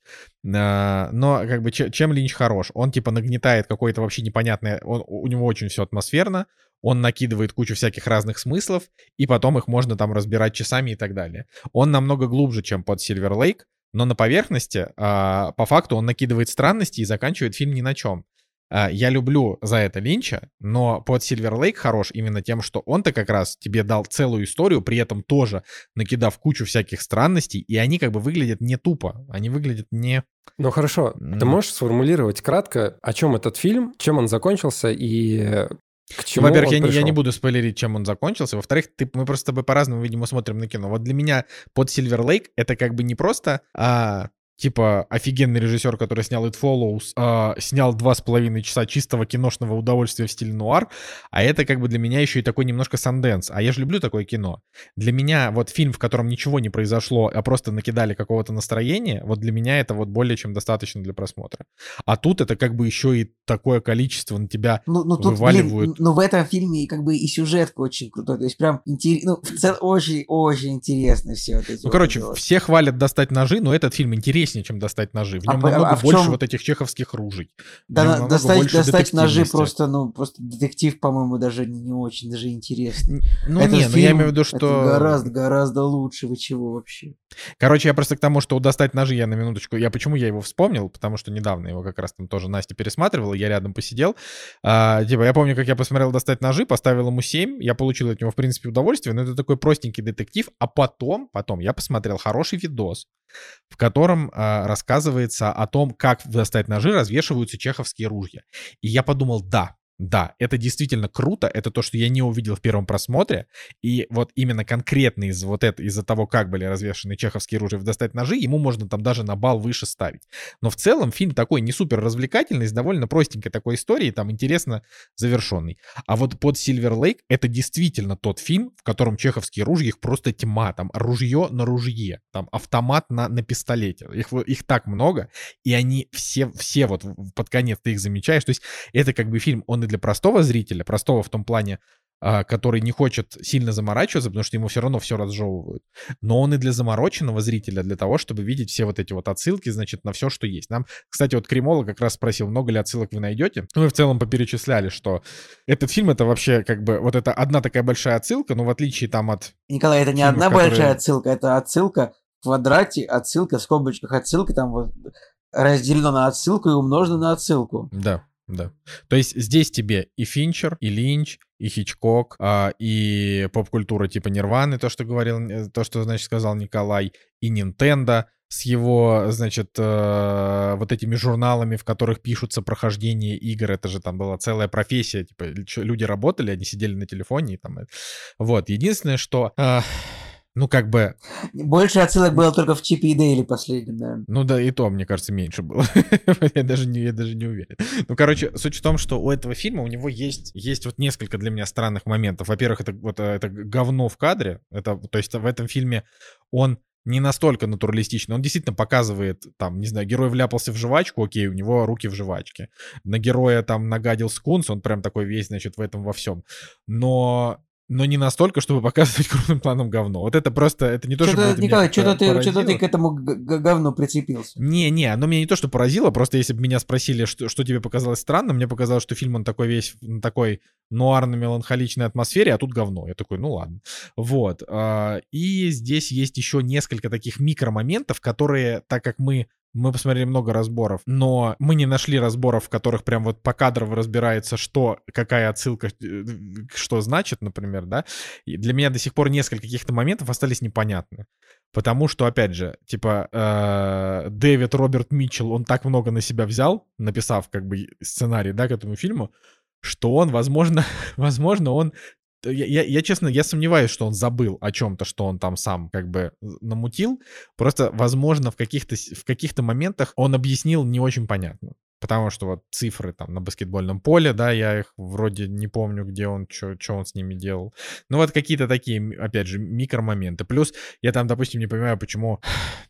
А, Но как бы че- чем Линч хорош? Он типа нагнетает какое-то вообще непонятное... Он, у него очень все атмосферно, он накидывает кучу всяких разных смыслов, и потом их можно там разбирать часами и так далее. Он намного глубже, чем под Silver Lake, но на поверхности, а, по факту, он накидывает странности и заканчивает фильм ни на чем. А, Я люблю за это Линча, но под Silver Lake хорош именно тем, что он-то как раз тебе дал целую историю, при этом тоже накидав кучу всяких странностей, и они как бы выглядят не тупо, они выглядят не... Ну хорошо, М. ты можешь сформулировать кратко, о чем этот фильм, чем он закончился и э, к чему Во-первых, я не, я не буду спойлерить, чем он закончился. Во-вторых, ты, мы просто с тобой по-разному, видимо, смотрим на кино. Вот для меня под Silver Lake это как бы не просто а, типа офигенный режиссер, который снял It Follows, а, снял два с половиной часа чистого киношного удовольствия в стиле нуар, а это как бы для меня еще и такой немножко санденс. А я же люблю такое кино. Для меня вот фильм, в котором ничего не произошло, а просто накидали какого-то настроения, вот для меня это вот более чем достаточно для просмотра. А тут это как бы еще и такое количество на тебя Ну, ну тут, Вываливают. блин, ну в этом фильме как бы и сюжетка очень крутой. То есть прям интересно, ну, очень-очень интересно все Ну, вот короче, вот. все хвалят достать ножи, но этот фильм интереснее, чем достать ножи. В А нем по- намного а в больше чём- вот этих чеховских ружей. Да, достать, достать ножи просто, ну, просто детектив, по-моему, даже не, очень даже интересный. Ну, Этот не, ну я фильм- имею в виду, что... гораздо, гораздо лучше. Вы чего вообще? Короче, я просто к тому, что достать ножи я на минуточку... Я почему я его вспомнил? Потому что недавно его как раз там тоже Настя пересматривала, я рядом посидел. А, типа, я помню, как я посмотрел достать ножи, поставил ему 7, я получил от него, в принципе, удовольствие, но это такой простенький детектив. А потом, потом я посмотрел хороший видос, в котором а, рассказывается о том, как достать ножи развешиваются чеховские ружья. И я подумал, да, да, это действительно круто, это то, что я не увидел в первом просмотре, и вот именно конкретно из вот это, из-за того, как были развешаны чеховские ружья в достать ножи, ему можно там даже на бал выше ставить. Но в целом фильм такой не супер развлекательный, с довольно простенькой такой историей, там интересно завершенный. А вот под Silver Lake это действительно тот фильм, в котором чеховские ружья, их просто тьма, там ружье на ружье, там автомат на, на пистолете, их, их так много, и они все, все вот под конец ты их замечаешь, то есть это как бы фильм, он и для простого зрителя, простого в том плане, а, который не хочет сильно заморачиваться, потому что ему все равно все разжевывают. Но он и для замороченного зрителя, для того, чтобы видеть все вот эти вот отсылки, значит, на все, что есть. Нам, кстати, вот Кремола как раз спросил, много ли отсылок вы найдете. Мы в целом поперечисляли, что этот фильм это вообще как бы вот это одна такая большая отсылка, но в отличие там от... Николай, это не Фильмы, одна которые- большая отсылка, это отсылка в квадрате, отсылка в скобочках, отсылка там вот разделено на отсылку и умножено на отсылку. Да, да. То есть здесь тебе и Финчер, и Линч, и Хичкок, а, и поп-культура типа Нирваны, то, что говорил, э, то, что, значит, сказал Николай, и Nintendo с его, значит, э, вот этими журналами, в которых пишутся прохождения игр, это же там была целая профессия, типа лю- люди работали, они сидели на телефоне, и там, э, вот, единственное, что, э, ну, как бы, Больше отсылок было только в Чипе и Дейли последнем, наверное. ну да, и то, мне кажется, меньше было. я, даже не, я даже не уверен. Ну, короче, суть в том, что у этого фильма у него есть, есть вот несколько для меня странных моментов. Во-первых, это вот э, это говно в кадре. Это, то есть в этом фильме он не настолько натуралистичный. Он действительно показывает, там, не знаю, герой вляпался в жвачку, окей, у него руки в жвачке. На героя там нагадил скунс, он прям такой весь, значит, в этом во всем. Но но не настолько, чтобы показывать крупным планом говно. Вот это просто, это не то, чтобы это меня Николай, что-то ты, поразило. ты к этому говну прицепился. Не-не, оно меня не то, что поразило, просто если бы меня спросили, что, что тебе показалось странно, мне показалось, что фильм, он такой весь на такой нуарно-меланхоличной атмосфере, а тут говно. Я такой, ну ладно. Вот. а, И здесь есть еще несколько таких микромоментов, которые, так как мы мы посмотрели много разборов, но мы не нашли разборов, в которых прям вот по кадрово разбирается, что, какая отсылка, э, что значит, например, да. И для меня до сих пор несколько каких-то моментов остались непонятны. Потому что, опять же, типа, э, Дэвид Роберт Митчелл, он так много на себя взял, написав как бы сценарий, да, к этому фильму, что он, возможно, возможно, он я, я, я, честно, я сомневаюсь, что он забыл о чем-то, что он там сам как бы намутил. Просто, возможно, в каких-то в каких-то моментах он объяснил не очень понятно. Потому что вот цифры там на баскетбольном поле, да, я их вроде не помню, где он, что он с ними делал. Ну вот какие-то такие, опять же, микромоменты. Плюс я там, допустим, не понимаю, почему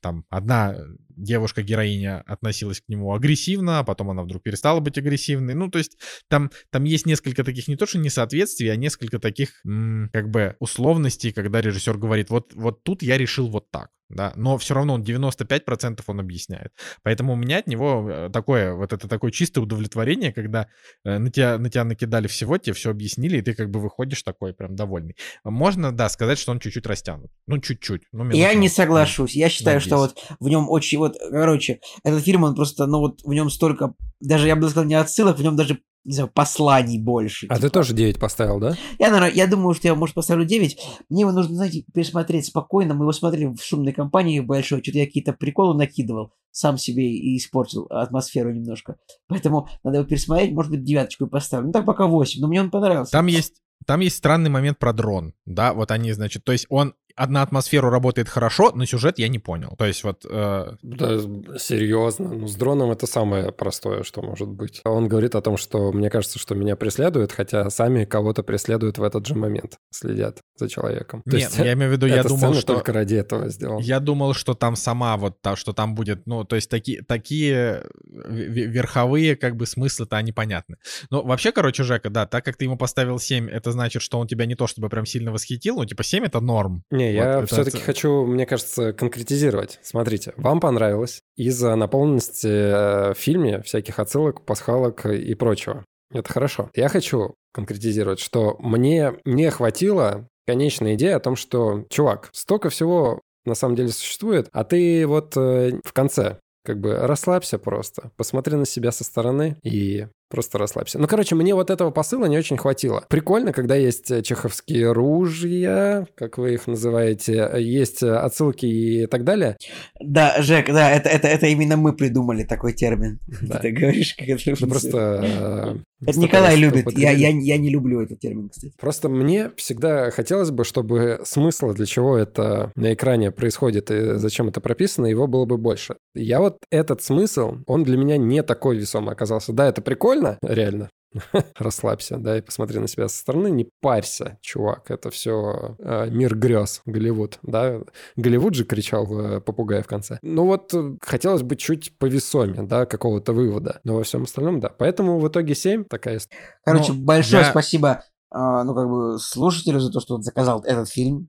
там одна девушка-героиня относилась к нему агрессивно, а потом она вдруг перестала быть агрессивной. Ну, то есть там, там есть несколько таких, не то что несоответствий, а несколько таких, м- как бы, условностей, когда режиссер говорит, вот, вот тут я решил вот так да, но все равно он 95% он объясняет. Поэтому у меня от него э, такое, вот это такое чистое удовлетворение, когда э, на тебя, на тебя накидали всего, тебе все объяснили, и ты как бы выходишь такой прям довольный. Можно, да, сказать, что он чуть-чуть растянут. Ну, чуть-чуть. Ну, Я не соглашусь. Я считаю, что вот в нем очень, вот, короче, этот фильм, он просто, ну вот в нем столько, даже я бы сказал, не отсылок, в нем даже не знаю, посланий больше. А типа. ты тоже 9 поставил, да? Я, наверное, я думаю, что я, может, поставлю 9. Мне его нужно, знаете, пересмотреть спокойно. Мы его смотрели в шумной компании большой. Что-то я какие-то приколы накидывал. Сам себе и испортил атмосферу немножко. Поэтому надо его пересмотреть. Может быть, девяточку поставлю. Ну, так пока 8. Но мне он понравился. Там есть там есть странный момент про дрон, да, вот они, значит, то есть он одна атмосферу работает хорошо, но сюжет я не понял. То есть вот... Э... Да, серьезно. Ну, с дроном это самое простое, что может быть. Он говорит о том, что мне кажется, что меня преследуют, хотя сами кого-то преследуют в этот же момент, следят за человеком. То Нет, есть, я имею в виду, я думал, что... только ради этого сделал. Я думал, что там сама вот, та, что там будет, ну, то есть такие, такие верховые как бы смыслы-то они понятны. Но вообще, короче, Жека, да, так как ты ему поставил 7, это значит, что он тебя не то чтобы прям сильно восхитил, ну, типа 7 это норм. Не, не, я вот все-таки это... хочу, мне кажется, конкретизировать. Смотрите, вам понравилось из-за наполненности э, в фильме всяких отсылок, пасхалок и прочего. Это хорошо. Я хочу конкретизировать, что мне не хватило конечная идея о том, что, чувак, столько всего на самом деле существует, а ты вот э, в конце как бы расслабься просто, посмотри на себя со стороны и Просто расслабься. Ну, короче, мне вот этого посыла не очень хватило. Прикольно, когда есть э, чеховские ружья, как вы их называете, есть э, отсылки и так далее. Да, Жек, да, это, это, это именно мы придумали такой термин. Да. Ты говоришь, как это... Ну, просто... Э, это Николай любит, я, я, я не люблю этот термин, кстати. Просто мне всегда хотелось бы, чтобы смысла, для чего это на экране происходит и зачем это прописано, его было бы больше. Я вот этот смысл, он для меня не такой весомый оказался. Да, это прикольно, прикольно, реально. Расслабься, да, и посмотри на себя со стороны, не парься, чувак, это все э, мир грез, Голливуд, да, Голливуд же кричал э, попугай в конце. Ну вот, э, хотелось бы чуть повесомее, да, какого-то вывода, но во всем остальном, да, поэтому в итоге 7 такая Короче, но большое я... спасибо а, ну, как бы, слушателю за то, что он заказал этот фильм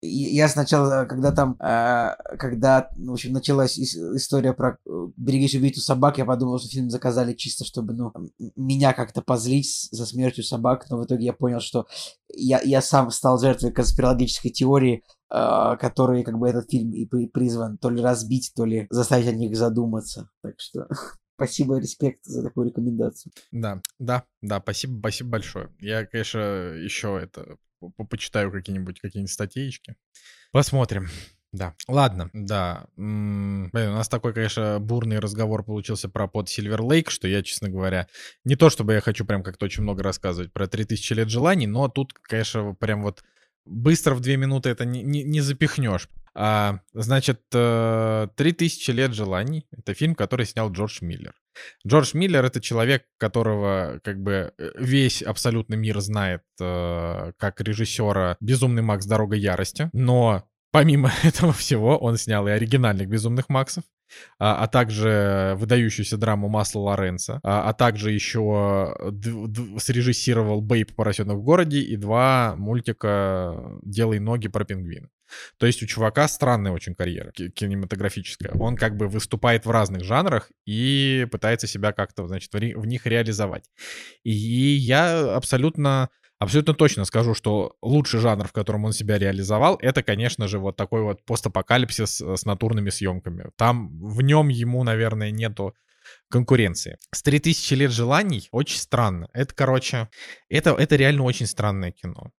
я сначала, когда там, э, когда, в общем, началась история про э, «Берегись убийцу собак», я подумал, что фильм заказали чисто, чтобы, ну, меня как-то позлить за смертью собак, но в итоге я понял, что я, я сам стал жертвой конспирологической теории, э, который, как бы, этот фильм и призван то ли разбить, то ли заставить о них задуматься. Так что Спасибо, респект за такую рекомендацию. Да, да, да, спасибо, спасибо большое. Я, конечно, еще это почитаю какие-нибудь какие-нибудь статейки. Посмотрим. Да. Ладно, да. Блин, у нас такой, конечно, бурный разговор получился про под Silver Lake, что я, честно говоря, не то чтобы я хочу прям как-то очень много рассказывать про 3000 лет желаний, но тут, конечно, прям вот быстро в две минуты это не, не, не запихнешь. А, значит, 3000 э, лет желаний — это фильм, который снял Джордж Миллер. Джордж Миллер — это человек, которого как бы э, весь абсолютный мир знает э, как режиссера «Безумный Макс. Дорога ярости», но Помимо этого всего, он снял и оригинальных «Безумных Максов», а, а также выдающуюся драму Масла Лоренца, а, а также еще срежиссировал «Бейб. Поросенок в городе» и два мультика «Делай ноги» про пингвина. То есть у чувака странная очень карьера кинематографическая. Он как бы выступает в разных жанрах и пытается себя как-то, значит, в них реализовать. И я абсолютно абсолютно точно скажу, что лучший жанр, в котором он себя реализовал, это, конечно же, вот такой вот постапокалипсис с натурными съемками. Там в нем ему, наверное, нету конкуренции. С 3000 лет желаний очень странно. Это, короче, это, это реально очень странное кино.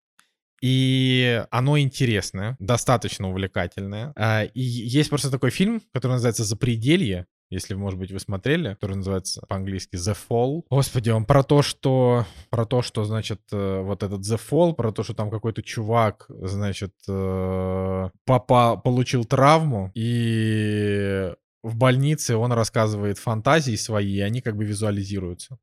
И оно интересное, достаточно увлекательное. А, и есть просто такой фильм, который называется «Запределье», если, может быть, вы смотрели, который называется по-английски The Fall. Господи, он про то, что... Про то, что, значит, э, вот этот The Fall, про то, что там какой-то чувак, значит, э, папа получил травму, и в больнице он рассказывает фантазии свои, и они как бы визуализируются.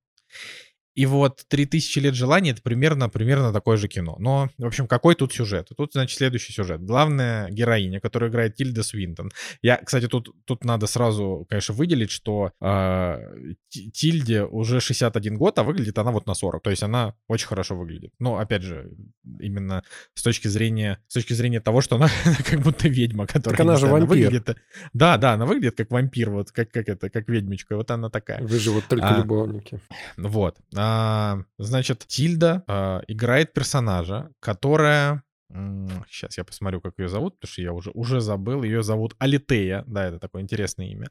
И вот «3000 лет желаний» — это примерно, примерно такое же кино. Но, в общем, какой тут сюжет? Тут, значит, следующий сюжет. Главная героиня, которую играет Тильда Свинтон. Я, кстати, тут, тут надо сразу, конечно, выделить, что э, Тильде уже 61 год, а выглядит она вот на 40. То есть она очень хорошо выглядит. Но, опять же, именно с точки зрения, с точки зрения того, что она как будто ведьма, которая... Так она же вампир. Выглядит, да, да, она выглядит как вампир, вот как, как это, как ведьмичка. Вот она такая. Выживут только а, любовники. Вот. А, значит, Тильда а, играет персонажа, которая Сейчас я посмотрю, как ее зовут, потому что я уже, уже забыл. Ее зовут Алитея. Да, это такое интересное имя.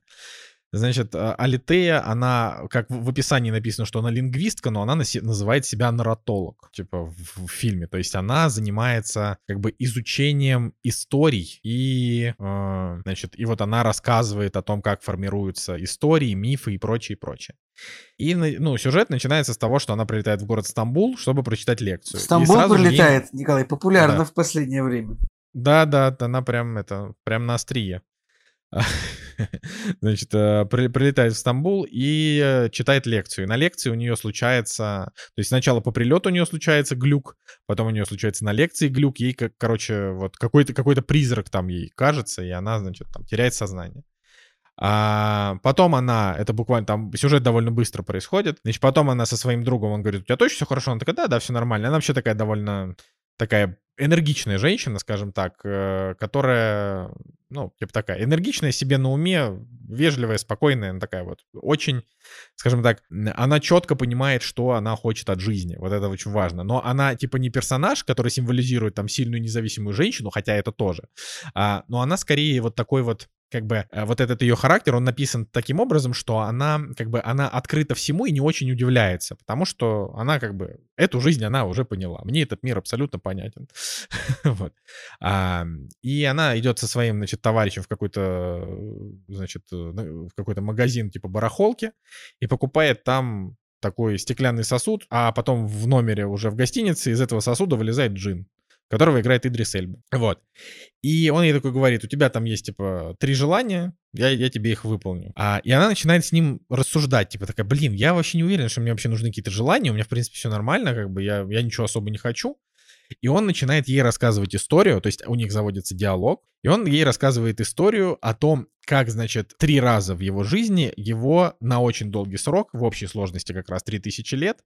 Значит, а, Алитея, она, как в описании написано, что она лингвистка, но она называет себя нарратолог, типа в, в фильме. То есть она занимается как бы изучением историй и, э, значит, и вот она рассказывает о том, как формируются истории, мифы и прочее, прочее. И, ну, сюжет начинается с того, что она прилетает в город Стамбул, чтобы прочитать лекцию. Стамбул прилетает, ей... Николай, популярно да. в последнее время. Да, да, она прям это, прям на острие. Значит, э, прилетает в Стамбул и э, читает лекцию. На лекции у нее случается... То есть сначала по прилету у нее случается глюк, потом у нее случается на лекции глюк, ей, как, короче, вот какой-то какой призрак там ей кажется, и она, значит, там теряет сознание. А потом она, это буквально там сюжет довольно быстро происходит. Значит, потом она со своим другом, он говорит, у тебя точно все хорошо? Она такая, да, да, все нормально. Она вообще такая довольно такая энергичная женщина, скажем так, э, которая, ну, типа такая, энергичная, себе на уме, вежливая, спокойная, она такая вот, очень, скажем так, она четко понимает, что она хочет от жизни, вот это очень важно, но она, типа, не персонаж, который символизирует там сильную независимую женщину, хотя это тоже, а, но она скорее вот такой вот как бы э, вот этот ее характер, он написан таким образом, что она как бы она открыта всему и не очень удивляется, потому что она как бы эту жизнь она уже поняла. Мне этот мир абсолютно понятен. вот. а, и она идет со своим, значит, товарищем в какой-то, значит, э, в какой-то магазин типа барахолки и покупает там такой стеклянный сосуд, а потом в номере уже в гостинице из этого сосуда вылезает джин которого играет Идрис Эльба. Вот. И он ей такой говорит, у тебя там есть, типа, три желания, я, я тебе их выполню. А, и она начинает с ним рассуждать, типа, такая, блин, я вообще не уверен, что мне вообще нужны какие-то желания, у меня, в принципе, все нормально, как бы, я, я ничего особо не хочу. И он начинает ей рассказывать историю, то есть у них заводится диалог, и он ей рассказывает историю о том, как, значит, три раза в его жизни его на очень долгий срок, в общей сложности как раз 3000 лет,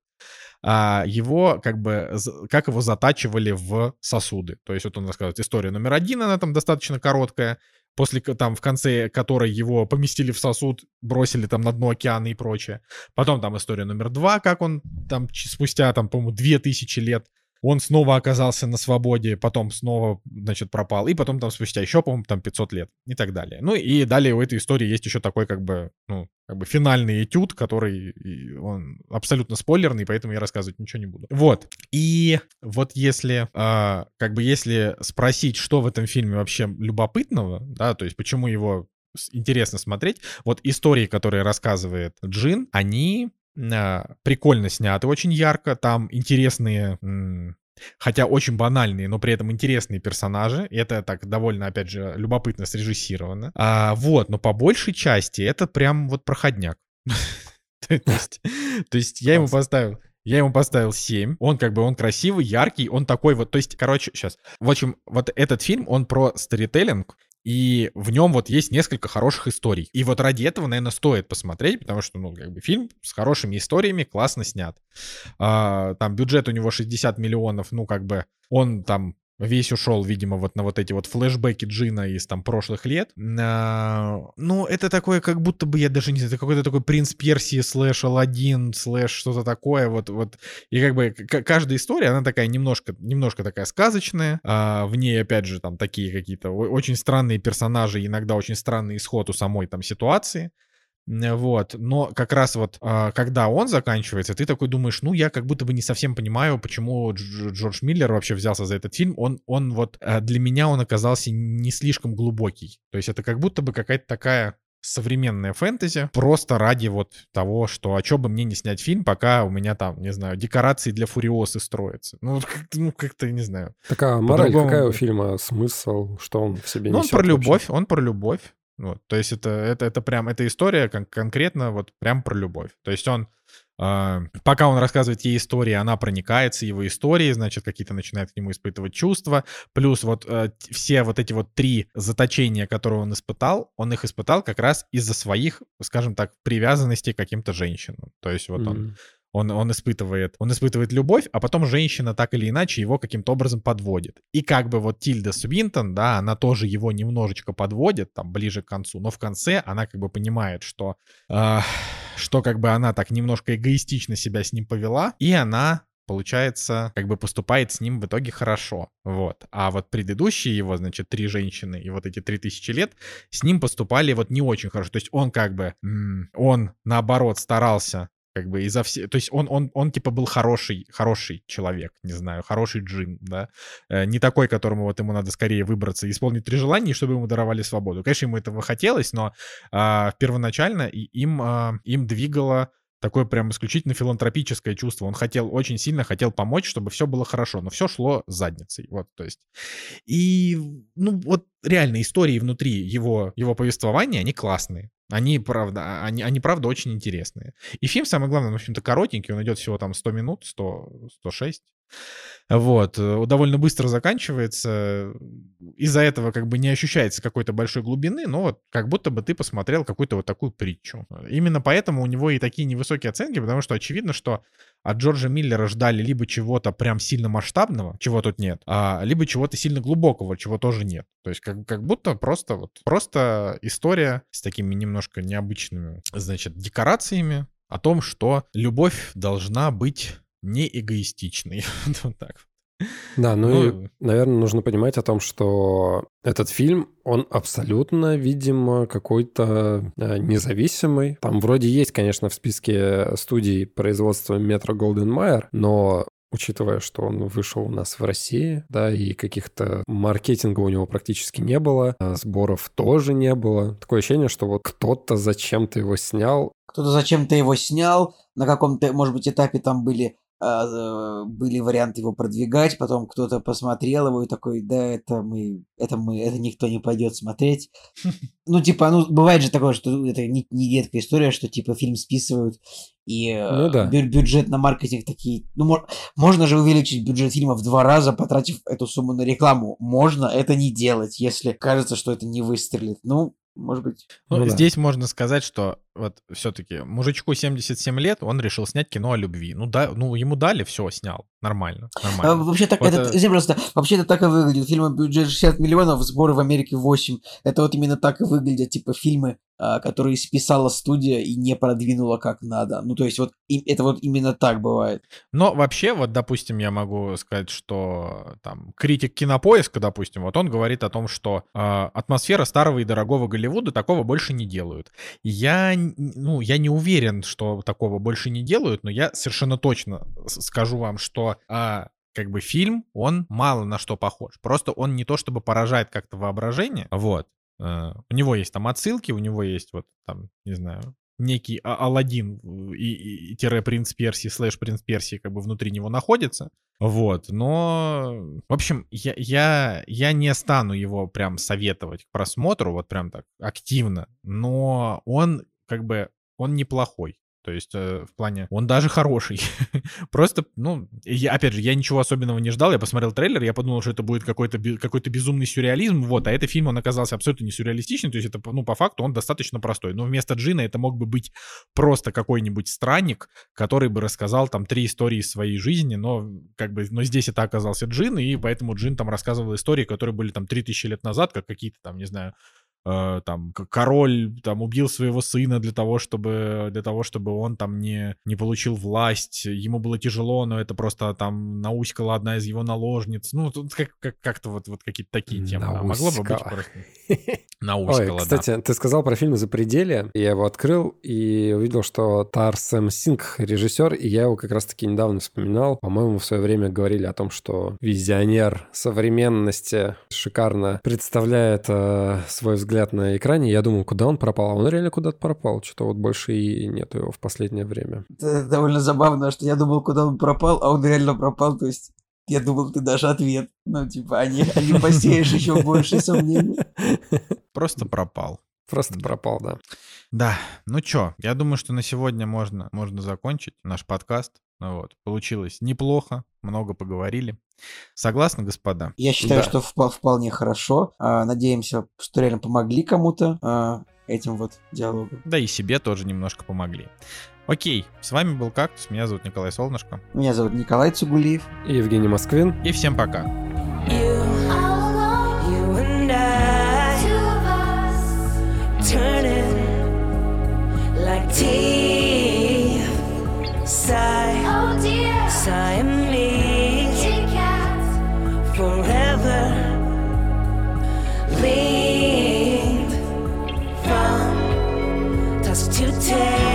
его как бы, как его затачивали в сосуды. То есть вот он рассказывает история номер один, она там достаточно короткая, после там в конце которой его поместили в сосуд, бросили там на дно океана и прочее. Потом там история номер два, как он там спустя там, по-моему, 2000 лет он снова оказался на свободе, потом снова, значит, пропал, и потом там спустя еще, по-моему, там 500 лет и так далее. Ну и далее у этой истории есть еще такой как бы, ну, как бы финальный этюд, который он абсолютно спойлерный, поэтому я рассказывать ничего не буду. Вот. И вот если, э, как бы если спросить, что в этом фильме вообще любопытного, да, то есть почему его интересно смотреть. Вот истории, которые рассказывает Джин, они прикольно сняты, очень ярко, там интересные хотя очень банальные, но при этом интересные персонажи. Это так довольно, опять же, любопытно срежиссировано. А, вот, но по большей части это прям вот проходняк. То есть я ему поставил... Я ему поставил 7. Он как бы, он красивый, яркий, он такой вот, то есть, короче, сейчас. В общем, вот этот фильм, он про сторителлинг, и в нем вот есть несколько хороших историй. И вот ради этого, наверное, стоит посмотреть, потому что, ну, как бы фильм с хорошими историями, классно снят. А, там бюджет у него 60 миллионов, ну, как бы он там весь ушел, видимо, вот на вот эти вот флешбеки Джина из там прошлых лет. А, ну, это такое, как будто бы, я даже не знаю, это какой-то такой принц Персии слэш Алладин слэш что-то такое, вот, вот. И как бы каждая история, она такая немножко, немножко такая сказочная, а в ней, опять же, там такие какие-то очень странные персонажи, иногда очень странный исход у самой там ситуации. Вот, но как раз вот, а, когда он заканчивается, ты такой думаешь, ну, я как будто бы не совсем понимаю, почему Джордж Миллер вообще взялся за этот фильм. Он, он вот, э, для меня он оказался не слишком глубокий. То есть это как будто бы какая-то такая современная фэнтези, просто ради вот того, что а что бы мне не снять фильм, пока у меня там, не знаю, декорации для Фуриосы строятся. Ну, как-то, ну, как-то не знаю. Такая мораль какая у фильма, смысл, что он в себе ну, несет? он про любовь, он про любовь. Вот, то есть это, это, это прям, эта история кон- конкретно вот прям про любовь. То есть он, э, пока он рассказывает ей истории, она проникается его историей, значит, какие-то начинает к нему испытывать чувства. Плюс вот э, все вот эти вот три заточения, которые он испытал, он их испытал как раз из-за своих, скажем так, привязанностей к каким-то женщинам. То есть вот mm-hmm. он он, он, испытывает, он испытывает любовь, а потом женщина так или иначе его каким-то образом подводит. И как бы вот Тильда Свинтон, да, она тоже его немножечко подводит, там, ближе к концу, но в конце она как бы понимает, что, э, что как бы она так немножко эгоистично себя с ним повела, и она получается, как бы поступает с ним в итоге хорошо. Вот. А вот предыдущие его, значит, три женщины и вот эти три тысячи лет с ним поступали вот не очень хорошо. То есть он как бы, он наоборот старался как бы изо всех, то есть он, он, он типа был хороший, хороший человек, не знаю, хороший джин, да, э, не такой, которому вот ему надо скорее выбраться и исполнить три желания, чтобы ему даровали свободу. Конечно, ему этого хотелось, но э, первоначально им, э, им двигало такое прям исключительно филантропическое чувство. Он хотел, очень сильно хотел помочь, чтобы все было хорошо, но все шло задницей. Вот, то есть. И, ну, вот реально истории внутри его, его повествования, они классные. Они, правда, а, они, они, правда, очень интересные. И фильм, самое главное, в общем-то, коротенький, он идет всего там 100 минут, 100, 106. Вот, э, довольно быстро заканчивается. Из-за этого как бы не ощущается какой-то большой глубины, но вот как будто бы ты посмотрел какую-то вот такую притчу. Именно поэтому у него и такие невысокие оценки, потому что очевидно, что от Джорджа Миллера ждали либо чего-то прям сильно масштабного, чего тут нет, а, либо чего-то сильно глубокого, чего тоже нет. То есть как, как будто просто вот вот история с такими немножко необычными, значит, декорациями о том, что любовь должна быть не эгоистичной. вот так. Да, ну, ну и, наверное, нужно понимать о том, что этот фильм, он абсолютно, видимо, какой-то э, независимый. Там вроде есть, конечно, в списке студий производства Метро Голден Майер, но учитывая, что он вышел у нас в России, да, и каких-то маркетинга у него практически не было, а сборов тоже не было. Такое ощущение, что вот кто-то зачем-то его снял. Кто-то зачем-то его снял, на каком-то, может быть, этапе там были были варианты его продвигать, потом кто-то посмотрел его и такой, да, это мы, это мы, это никто не пойдет смотреть. Ну, типа, ну, бывает же такое, что это не, не редкая история, что, типа, фильм списывают, и ну, э, да. бю- бюджет на маркетинг такие... Ну, можно же увеличить бюджет фильма в два раза, потратив эту сумму на рекламу. Можно это не делать, если кажется, что это не выстрелит. Ну, может быть. Ну, ну здесь да. можно сказать, что вот все-таки мужичку 77 лет, он решил снять кино о любви. Ну да, ну ему дали, все, снял. Нормально, нормально. А, вообще так, вот это, это... просто, вообще это так и выглядит. Фильмы бюджет 60 миллионов, сборы в Америке 8. Это вот именно так и выглядят, типа, фильмы, которые списала студия и не продвинула как надо. Ну, то есть вот это вот именно так бывает. Но вообще, вот, допустим, я могу сказать, что там критик кинопоиска, допустим, вот он говорит о том, что э, атмосфера старого и дорогого Голливуда такого больше не делают. Я ну, я не уверен, что такого больше не делают, но я совершенно точно скажу вам, что а, как бы фильм, он мало на что похож. Просто он не то чтобы поражает как-то воображение, вот. Uh, у него есть там отсылки, у него есть вот там, не знаю, некий а Алладин и, и, тире принц Персии, слэш принц Персии как бы внутри него находится. Вот, но, в общем, я, я, я не стану его прям советовать к просмотру, вот прям так активно, но он как бы он неплохой. То есть, э, в плане, он даже хороший. Просто, ну, я, опять же, я ничего особенного не ждал. Я посмотрел трейлер, я подумал, что это будет какой-то какой безумный сюрреализм. Вот, а этот фильм, он оказался абсолютно не сюрреалистичный. То есть, это, ну, по факту, он достаточно простой. Но вместо Джина это мог бы быть просто какой-нибудь странник, который бы рассказал там три истории своей жизни, но как бы, но здесь это оказался Джин, и поэтому Джин там рассказывал истории, которые были там 3000 лет назад, как какие-то там, не знаю, э, там король там убил своего сына для того, чтобы для того, чтобы он там не не получил власть, ему было тяжело, но это просто там науськала одна из его наложниц, ну тут как как как-то вот вот какие-то такие темы, а могло бы быть просто науськала, Ой, кстати, да. ты сказал про фильм «Запределие», я его открыл и увидел, что Тар Сэм Синг режиссер, и я его как раз-таки недавно вспоминал, по-моему, в свое время говорили о том, что визионер современности шикарно представляет э, свой взгляд взгляд на экране, я думал, куда он пропал, а он реально куда-то пропал. Что-то вот больше и нету его в последнее время. Это довольно забавно, что я думал, куда он пропал, а он реально пропал, то есть я думал, ты даже ответ. Ну, типа, они, они посеешь еще больше сомнений. Просто пропал. Просто пропал, да. Да, ну чё, я думаю, что на сегодня можно, можно закончить наш подкаст. Ну вот, получилось неплохо, много поговорили. Согласны, господа? Я считаю, да. что вполне хорошо. А, надеемся, что реально помогли кому-то а, этим вот диалогом. Да и себе тоже немножко помогли. Окей, с вами был Кактус, меня зовут Николай Солнышко. Меня зовут Николай Цугулиев. И Евгений Москвин. И всем пока. oh forever from dust to tail